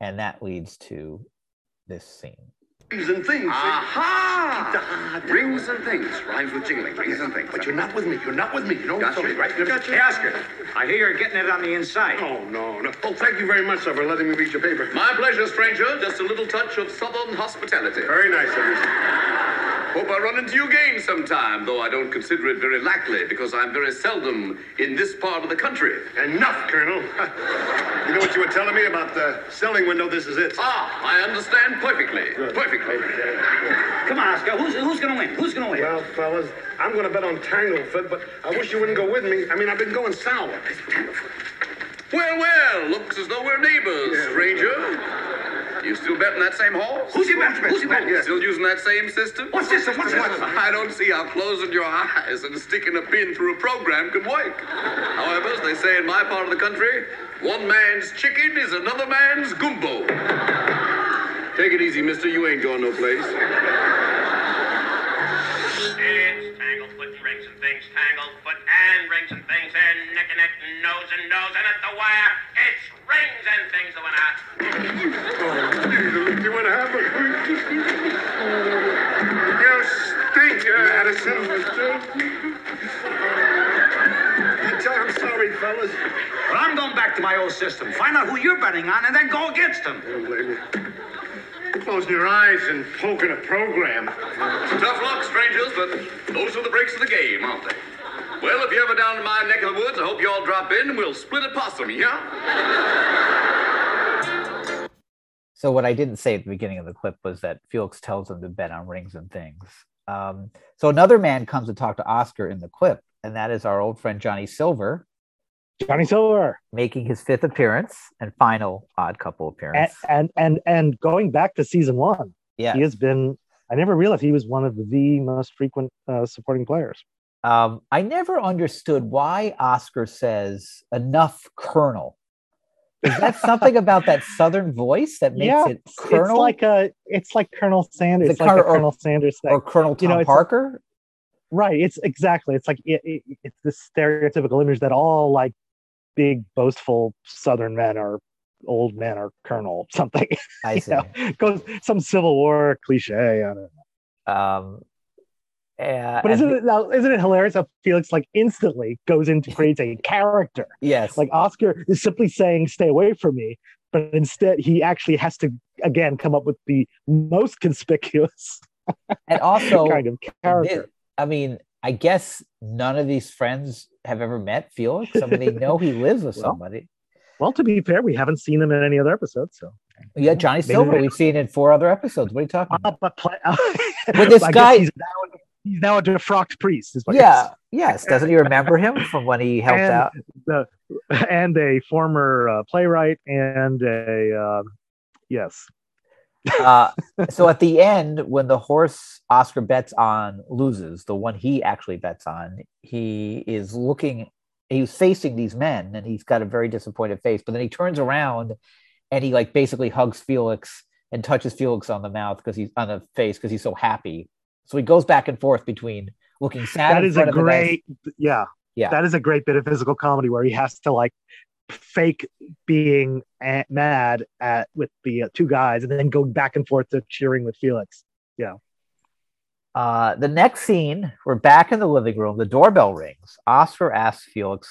And that leads to this scene. Rings and things. Aha! Rings and things. Rhymes with jingling. Rings and things. But you're not with me. You're not with me. You know Gotcha. something, right? You're Hey, Oscar, I hear you're getting it on the inside. Oh, no, no. Oh, thank you very much, sir, for letting me read your paper. My pleasure, stranger. Just a little touch of southern hospitality. Very nice of you. Hope I run into you again sometime, though I don't consider it very likely because I'm very seldom in this part of the country. Enough, Colonel. you know what you were telling me about the selling window? This is it. Ah, I understand perfectly. Perfectly. Come on, Oscar. Who's who's gonna win? Who's gonna win? Well, fellas, I'm going to bet on Tanglefoot, but I wish you wouldn't go with me. I mean, I've been going sour. Well, well, looks as though we're neighbors, Yeah. Stranger. You still betting that same horse? Who's your betting? Who's your betting? Yeah. Still using that same system? What's this? What's this? I don't see how closing your eyes and sticking a pin through a program can work. However, as they say in my part of the country, one man's chicken is another man's gumbo. Take it easy, mister. You ain't going no place. It's Tanglefoot and rings and things, Tanglefoot and rings and things, and neck and neck and nose and nose, and at the wire, it's rings and things the winner. See what happened? you stink, Madison. I'm sorry, fellas. Well, I'm going back to my old system. Find out who you're betting on, and then go against them. Don't blame me. Closing your eyes and poking a program. Tough luck, strangers, but those are the breaks of the game, aren't they? Well, if you're ever down in my neck of the woods, I hope you all drop in and we'll split a possum, yeah? So what I didn't say at the beginning of the clip was that Felix tells him to bet on rings and things. Um, so another man comes to talk to Oscar in the clip, and that is our old friend Johnny Silver, Johnny Silver. making his fifth appearance and final Odd Couple appearance. and and and going back to season one, yeah, he has been. I never realized he was one of the most frequent uh, supporting players. um, I never understood why Oscar says enough Colonel. Is that something about that Southern voice that makes yeah, it Colonel it's like a. It's like Colonel Sanders. It's like Colonel- Sanders thing. or Colonel Tom you know, Parker? right. It's exactly. It's like it, it, it's this stereotypical image that all like big boastful Southern men are old men or colonel something. I you see. know, goes some Civil War cliche. I don't know. Um, uh, But isn't it now? Isn't it hilarious how Felix like instantly goes into creates a character? yes, Like Oscar is simply saying, "Stay away from me," but instead he actually has to again come up with the most conspicuous and also kind of character. Thi- I mean, I guess none of these friends have ever met Felix. I mean, they know he lives with Well, somebody. Well, to be fair, we haven't seen him in any other episodes, so. Yeah, Johnny maybe Silver, we've seen in four other episodes. What are you talking about? Uh, but play, But this guy- he's now, he's now a defrocked priest. Is what Yeah, yes. Doesn't he remember him from when he helped And- out? the, and a former uh, playwright and a um, yes, Uh, so at the end, when the horse Oscar bets on loses, the one he actually bets on, he is looking, he's facing these men and he's got a very disappointed face. But then he turns around and he like basically hugs Felix and touches Felix on the mouth because he's on the face because he's so happy. So he goes back and forth between looking sad. That is a front of the nice- great yeah Yeah. that is a great bit of physical comedy where he has to like fake being mad at with the uh, two guys and then go back and forth to cheering with Felix. Yeah. Uh, the next scene, we're back in the living room. The doorbell rings. Oscar asks Felix,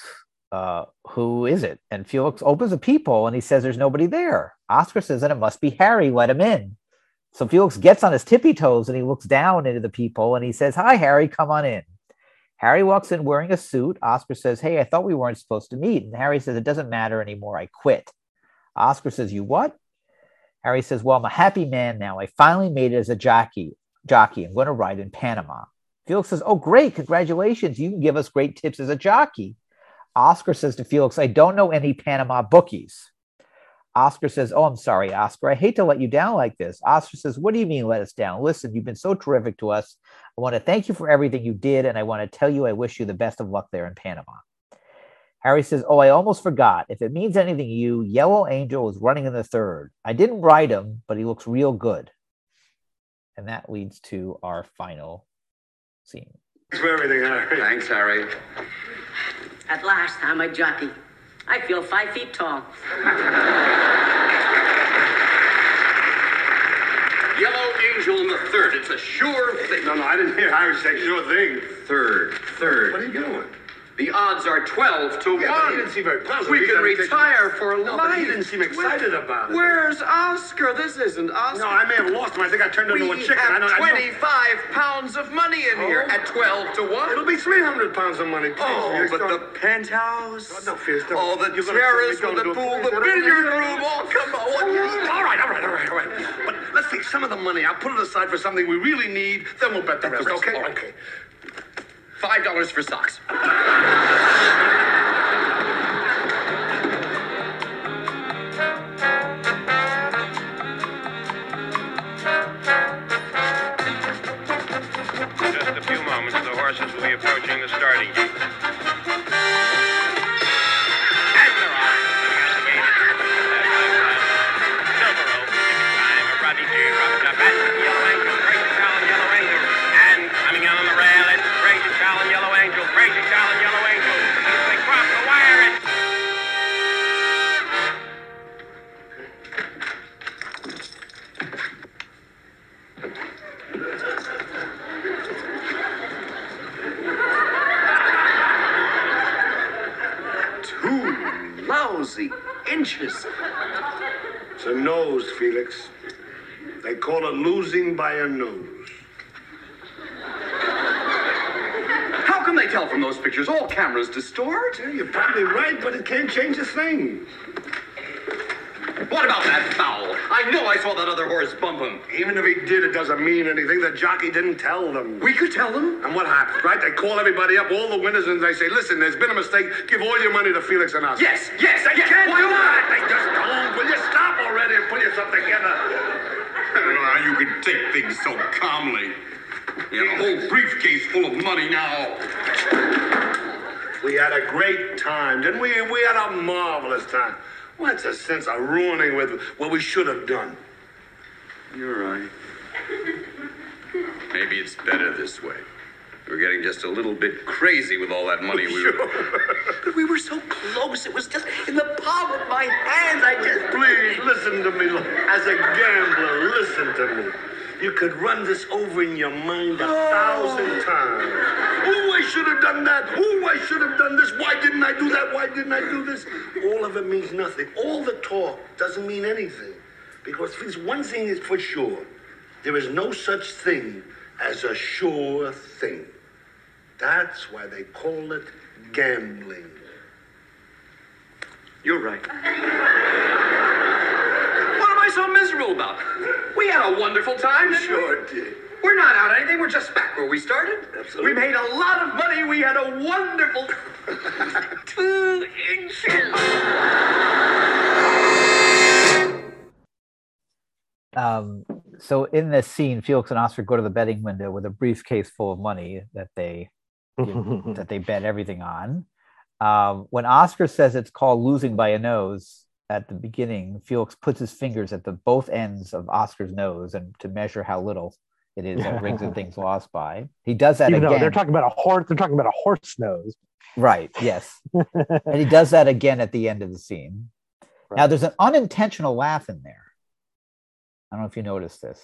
uh, "Who is it?" And Felix opens a peephole and he says, "There's nobody there." Oscar says, "Then it must be Harry. Let him in." So Felix gets on his tippy toes and he looks down into the peephole and he says, "Hi, Harry. Come on in." Harry walks in wearing a suit. Oscar says, "Hey, I thought we weren't supposed to meet." And Harry says, "It doesn't matter anymore. I quit." Oscar says, "You what?" Harry says, Well, I'm a happy man now. I finally made it as a jockey. Jockey. I'm going to ride in Panama. Felix says, Oh, great. Congratulations. You can give us great tips as a jockey. Oscar says to Felix, I don't know any Panama bookies. Oscar says, Oh, I'm sorry, Oscar. I hate to let you down like this. Oscar says, What do you mean let us down? Listen, you've been so terrific to us. I want to thank you for everything you did, and I want to tell you I wish you the best of luck there in Panama. Harry says, Oh, I almost forgot. If it means anything to you, Yellow Angel is running in the third. I didn't ride him, but he looks real good. And that leads to our final scene. Thanks for everything, Harry. Thanks, Harry. At last, I'm a jockey. I feel five feet tall. Yellow Angel in the third. It's a sure thing. No, no, I didn't hear Harry say sure thing. Third, third. What are you doing? The odds are 12 to Yeah, but 1. didn't seem very positive. We can retire for No, life. but he didn't seem excited about it. Where's Oscar? This isn't Oscar. No, I may have lost him. I think I turned we into a chicken. I have don't, I don't- 25 pounds of money in here Oh. at 12 to 1. It'll be 300 pounds of money. Please, Oh, Felix, but don't- the penthouse. No, no, Felix, don't. Oh, the You're gonna terrace with the pool, the Don't- billiard room. Oh, come on. All right, all right, all right, all right. But let's take some of the money. I'll put it aside for something we really need. Then we'll bet the rest. rest, Okay? all right. Okay. $5 for socks. Nose, Felix. They call it losing by a nose. How can they tell from those pictures? All cameras distort. Yeah, you're probably right, but it can't change a thing. What about that foul? I know I saw that other horse bump him. Even if he did, it doesn't mean anything. The jockey didn't tell them. We could tell them. And what happened, right? They call everybody up, all the winners, and they say, listen, there's been a mistake. Give all your money to Felix and us. Yes, yes, I yes. can't Why do not? that. They just don't. Will you stop already and pull yourself together? I don't know how you can take things so calmly. You have a whole briefcase full of money now. We had a great time, didn't we? We had a marvelous time. What's the sense of ruining with what we should have done? You're right. Maybe it's better this way. We're getting just a little bit crazy with all that money we were. But we were so close. It was just in the palm of my hands. I just. Please, listen to me. As a gambler, listen to me. You could run this over in your mind a thousand times. Oh, I should have done that. Oh, I should have done this. Why didn't I do that? Why didn't I do this? All of it means nothing. All the talk doesn't mean anything. Because there's one thing is for sure. There is no such thing as a sure thing. That's why they call it gambling. You're right. What am I so miserable about? We had a wonderful time, didn't Sure we? did. We're not out anything. We're just back where we started. Absolutely. We made a lot of money. We had a wonderful two inches. Um, so in this scene, Felix and Oscar go to the betting window with a briefcase full of money that they that they bet everything on. Um, when Oscar says it's called losing by a nose at the beginning, Felix puts his fingers at the both ends of Oscar's nose and to measure how little it is that rings and things lost by. He does that Even again. they're talking about a horse, they're talking about a horse nose. Right. Yes. and he does that again at the end of the scene. Now there's an unintentional laugh in there. I don't know if you noticed this.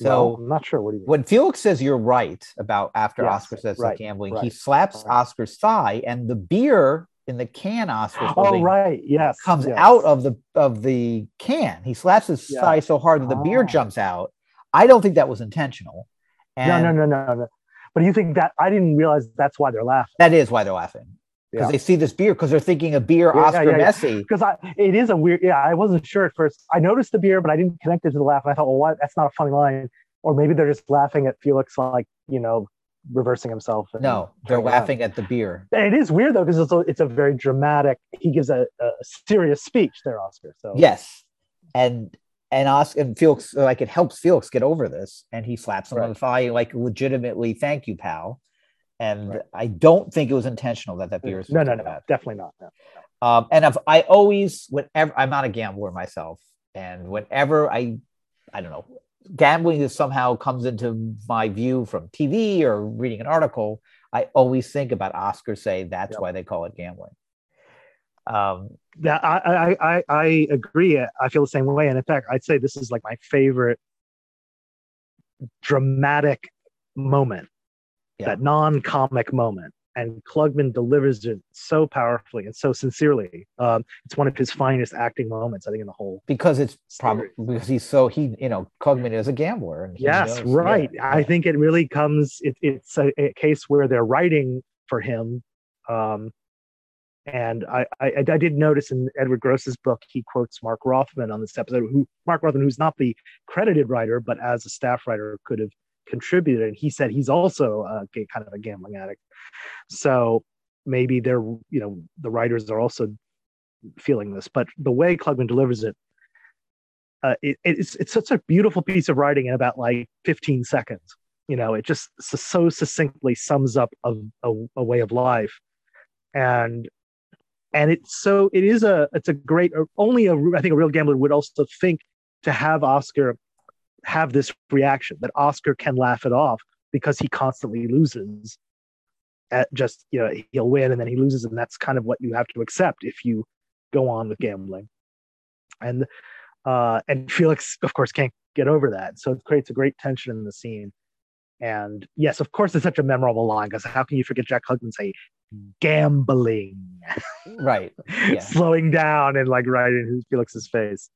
no, So I'm not sure what he. when Felix says you're right about after Yes, Oscar says right, the gambling, he slaps right. Oscar's thigh, and the beer in the can Oscar's Oh right, yes, comes yes. out of the of the can. He slaps his Yeah. thigh so hard that the beer Ah. jumps out. I don't think that was intentional. No, And no, no, no, no. no. But you think that I didn't realize that's why they're laughing. That is why they're laughing because Yeah. they see this beer because they're thinking of beer Yeah, Oscar. Messi. Because I, it is a weird. Yeah, I wasn't sure at first. I noticed the beer, but I didn't connect it to the laugh. And I thought, well, what? That's not a funny line. Or maybe they're just laughing at Felix, like you know, reversing himself. No, they're laughing at the beer. And it is weird though, because it's a, it's a very dramatic. He gives a, a serious speech there, Oscar. So Yes, and and Oscar and Felix like it helps Felix get over this, and he slaps him on Right. the thigh like legitimately, thank you, pal. And Right. I don't think it was intentional that that beer is no, no, no, bad. definitely not. No. Um, and I've, I always, whenever I'm not a gambler myself, and whenever I, I don't know, gambling is somehow comes into my view from TV or reading an article, I always think about Oscar say that's Yep. why they call it gambling. Um, Yeah, I, I, I, I agree. I feel the same way. And in fact, I'd say this is like my favorite dramatic moment, Yeah. that non-comic moment. And Klugman delivers it so powerfully and so sincerely. Um, it's one of his finest acting moments, I think, in the whole. because it's probably because he's so he you know Klugman is a gambler and Yes, knows- right. yeah, I think it really comes. It, it's a, a case where they're writing for him. Um, and I, I, I did notice in Edward Gross's book, he quotes Mark Rothman on this episode, who Mark Rothman, who's not the credited writer, but as a staff writer could have contributed. And he said he's also a, kind of a gambling addict. So maybe they're, you know, the writers are also feeling this. But the way Klugman delivers it, uh, it, it's it's such a beautiful piece of writing in about like 15 seconds. You know, it just so, so succinctly sums up a, a, a way of life, and and it's so it is a it's a great only a I think a real gambler would also think to have Oscar have this reaction that Oscar can laugh it off because he constantly loses. At just you know he'll win and then he loses and that's kind of what you have to accept if you go on with gambling, and uh, and Felix of course can't get over that so it creates a great tension in the scene. And yes, of course, it's such a memorable line because how can you forget Jack Klugman say gambling, right yeah. slowing down and like right in Felix's face.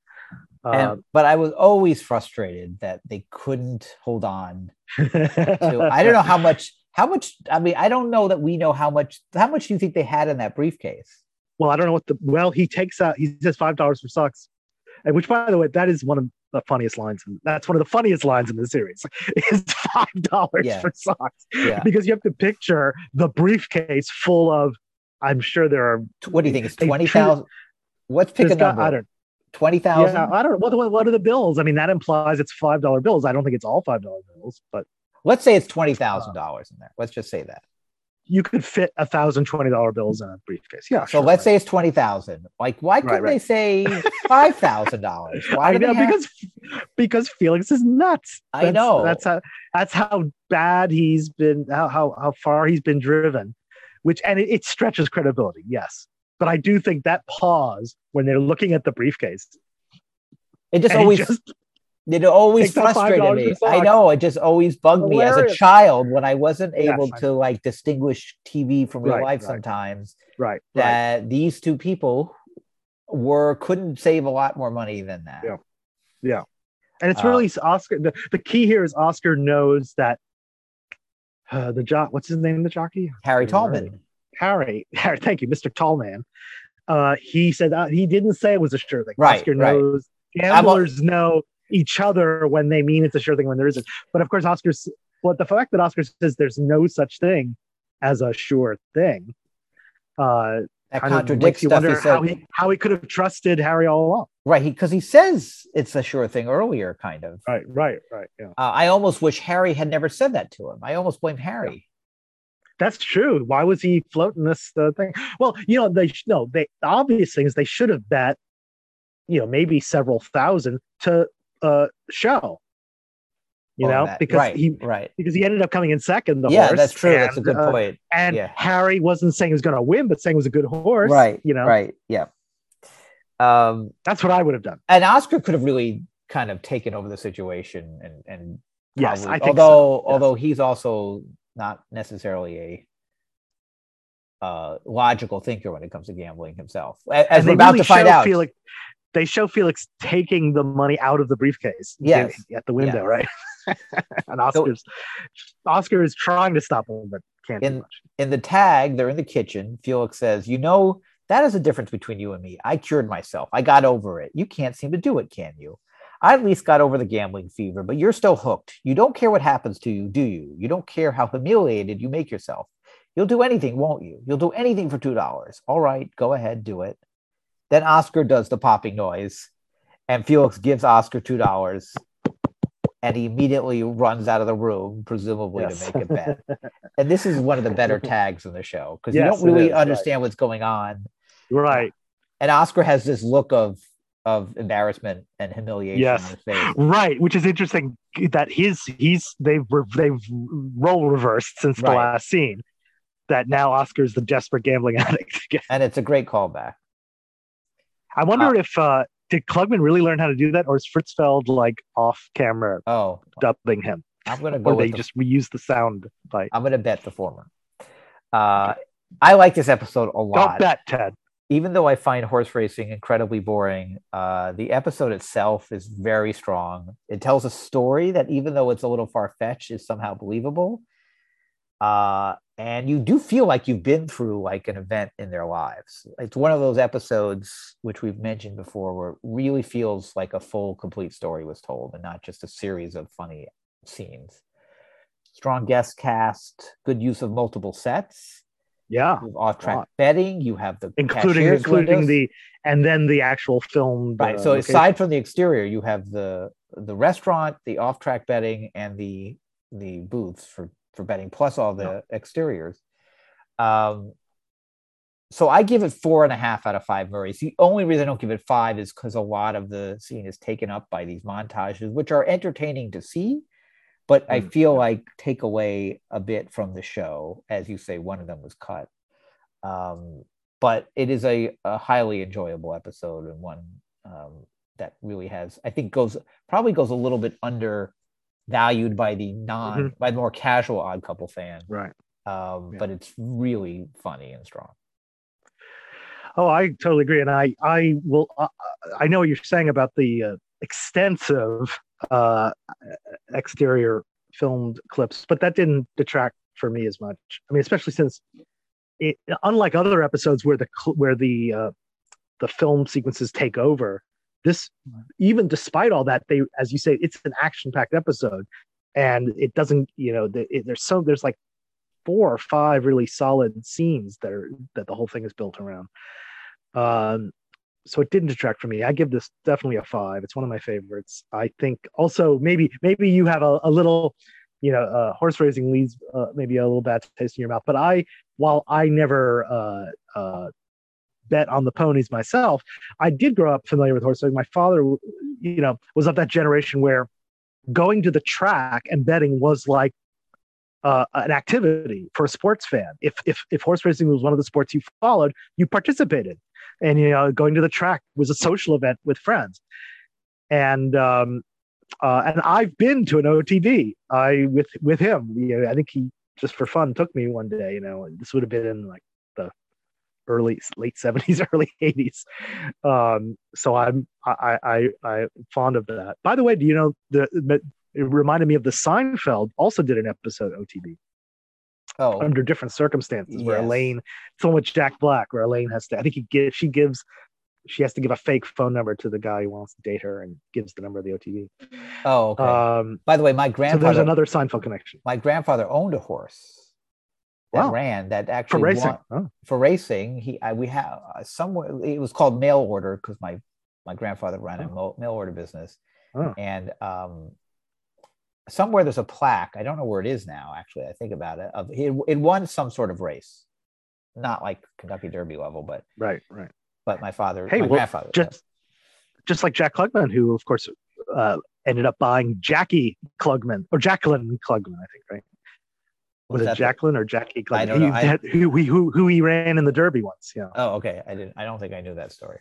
And, Um, but I was always frustrated that they couldn't hold on to I don't know how much how much I mean I don't know that we know how much how much do you think they had in that briefcase Well, I don't know what the well he takes out. He says five dollars for socks, and which by the way, that is one of the funniest lines. In, that's one of the funniest lines in the series. Is five dollars Yeah. for socks yeah because you have to picture the briefcase full of. I'm sure there are. what do you think it's twenty thousand let's pick a number I don't. Twenty Yeah, I don't. What, what what are the bills? I mean, that implies it's five dollar bills. I don't think it's all five dollar bills, but let's say it's twenty thousand dollars in there let's just say that you could fit a thousand twenty dollar bills in a briefcase. Yeah. So sure, let's right. say it's twenty thousand. Like, why couldn't right. they say five thousand dollars? Why I know have- because because Felix is nuts. I That's- know. that's how that's how bad he's been. How how how far he's been driven, which and it, it stretches credibility. Yes, but I do think that pause when they're looking at the briefcase, it just always just- it always frustrated me. I know it just always bugged me as a child when I wasn't Yes, able I to like distinguish TV from real Right, life right. sometimes. right right That these two people were couldn't save a lot more money than that. Yeah. Yeah. and it's uh, really Oscar. The, the key here is Oscar knows that uh, the jock. What's his name? The jockey Harry Harry. Tallman. Harry. Harry. Thank you, Mr. Tallman. Uh, he said uh, he didn't say it was a sure thing. Right, Oscar right. knows gamblers know each other when they mean it's a sure thing when there isn't. But of course, Oscar's. But the fact that Oscar says there's no such thing as a sure thing. Uh, That contradicts you stuff wonder he said. how he how he could have trusted Harry all along. right, because he, says it's a sure thing earlier, kind of. Right, right, right. Yeah. Uh, I almost wish Harry had never said that to him. I almost blame Harry. That's true. Why was he floating this uh, thing? Well, you know, they no, they the obvious thing is they should have bet, you know, maybe several thousand to uh show. You Oh, know, that- because right, he right. because he ended up coming in second. The yeah, horse, that's true. that's a good uh, point. And Yeah. Harry wasn't saying he was going to win, but saying it was a good horse. Right. You know, Right. Yeah. Um, that's what I would have done. and Oscar could have really kind of taken over the situation and and Yes, probably- I think although so. Yeah. although he's also not necessarily a uh logical thinker when it comes to gambling himself as we're they about really to find show out Felix, they show Felix taking the money out of the briefcase. Yes. At the window, Yeah. right? and Oscar's Oscar is trying to stop him, but can't in in the tag they're in the kitchen felix says you know that is a difference between you and me i cured myself i got over it you can't seem to do it can you i at least got over the gambling fever but you're still hooked you don't care what happens to you do you you don't care how humiliated you make yourself you'll do anything won't you you'll do anything for two dollars all right go ahead do it then oscar does the popping noise and felix gives oscar two dollars and he immediately runs out of the room presumably Yes. to make a bet and this is one of the better tags in the show because Yes, you don't really is, right. understand what's going on. Right. And Oscar has this look of of embarrassment and humiliation Yes. on his face. Right, which is interesting that his he's they've they've role reversed since the last scene. That now Oscar's the desperate gambling addict. again. And it's a great callback. I wonder if uh did Klugman really learn how to do that, or is Fritz Feld like off camera Oh, dubbing him, I'm gonna go or they the, just reuse the sound bite? I'm gonna bet the former. Uh, I like this episode a Don't lot. bet, Ted. Even though I find horse racing incredibly boring, uh, the episode itself is very strong. It tells a story that, even though it's a little far fetched, is somehow believable. Uh, and you do feel like you've been through like an event in their lives. It's one of those episodes which we've mentioned before, where it really feels like a full, complete story was told, and not just a series of funny scenes. Strong guest cast, good use of multiple sets. Yeah, off-track lot. betting. You have the including including windows. the and then the actual film. right so aside from the exterior you have the the restaurant the off-track betting and the the booths for for betting plus all the exteriors um so i give it four and a half out of five murrays the only reason i don't give it five is because a lot of the scene is taken up by these montages which are entertaining to see but i Mm, feel like take away a bit from the show as you say one of them was cut um but it is a, a highly enjoyable episode and one um, that really has i think goes probably goes a little bit undervalued by the non by the more casual odd couple fan right. um, Yeah. but it's really funny and strong Oh, I totally agree, and I I will. Uh, I know what you're saying about the uh, extensive uh, exterior filmed clips, but that didn't detract for me as much. I mean, especially since, it, unlike other episodes where the where the uh, the film sequences take over, this even despite all that, they as you say, it's an action packed episode, and it doesn't. You know, the, it, there's so there's like four or five really solid scenes that are that the whole thing is built around. Um, so it didn't detract from me. I give this definitely a five. It's one of my favorites. I think also maybe maybe you have a, a little you know, uh, horse racing leaves uh, maybe a little bad taste in your mouth. But I, while I never uh, uh, bet on the ponies myself, I did grow up familiar with horse racing. My father, you know, was of that generation where going to the track and betting was like uh, an activity for a sports fan. If if if horse racing was one of the sports you followed, you participated, and you know going to the track was a social event with friends. And um, uh, and I've been to an OTB. I with with him. You know, I think he just for fun took me one day. You know, this would have been in like the early late seventies, early eighties. Um, so I'm I I I'm fond of that. By the way, do you know the it reminded me of the Seinfeld also did an episode OTB Oh, under different circumstances where Yes. Elaine it's one with Jack Black where Elaine has to I think he gives she gives she has to give a fake phone number to the guy who wants to date her and gives the number of the OTB. oh, okay. Um, By the way, my so grandfather, there's another Seinfeld connection my grandfather owned a horse that Wow. ran that actually for racing. won- Oh, for racing. He I, we have uh, somewhere it was called mail order because my my grandfather ran a mail order business, Oh. and um, somewhere there's a plaque. I don't know where it is now. Actually, I think about it. Of it, it won some sort of race, not like Kentucky Derby level, but right, right. but my father, Hey, my well, grandfather, just just like Jack Klugman, who of course uh, ended up buying Jackie Klugman or Jacqueline Klugman, I think, right? Was, Was it that the- Jacqueline or Jackie Klugman? I don't know. He I- had- who, who, who, he ran in the Derby once, yeah. Oh, okay. I didn't. I don't think I knew that story.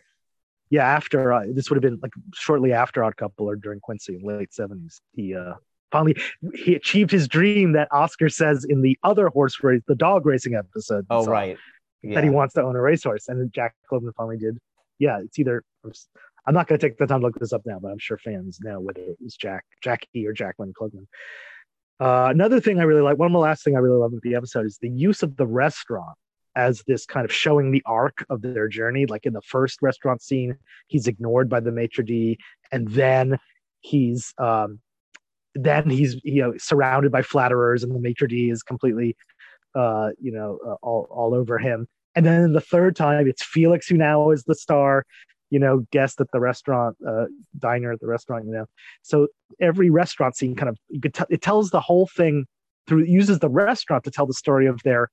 Yeah, after uh, this would have been like shortly after Odd Couple or during Quincy in late 70s. He uh, finally he achieved his dream that Oscar says in the other horse race, the dog racing episode. Oh, so- right. that he wants to own a racehorse. And Jack Klugman finally did. Yeah, it's either. I'm not going to take the time to look this up now, but I'm sure fans know whether it was Jack, Jackie, or Jacqueline Klugman. Uh, another thing I really like, one of the last thing I really love with the episode is the use of the restaurant as this kind of showing the arc of their journey. Like in the first restaurant scene, he's ignored by the maitre d, and then he's um, then he's you know surrounded by flatterers, and the maitre d is completely uh, you know uh, all all over him. And then the third time, it's Felix who now is the star, you know, guest at the restaurant, uh, diner at the restaurant, you know. So every restaurant scene kind of you could tell it tells the whole thing through uses the restaurant to tell the story of their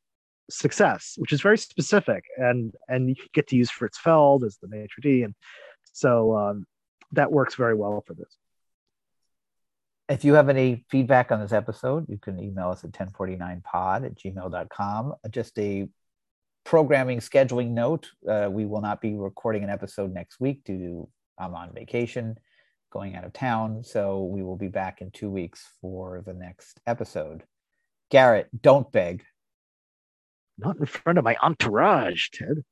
success, which is very specific, and and you get to use Fritz Feld as the maitre d, and so um, that works very well for this. If you have any feedback on this episode, you can email us at 1049pod at gmail.com. Just a programming scheduling note uh, we will not be recording an episode next week due to I'm on vacation, going out of town. So we will be back in two weeks for the next episode. Garrett, don't beg. Not in front of my entourage, Ted.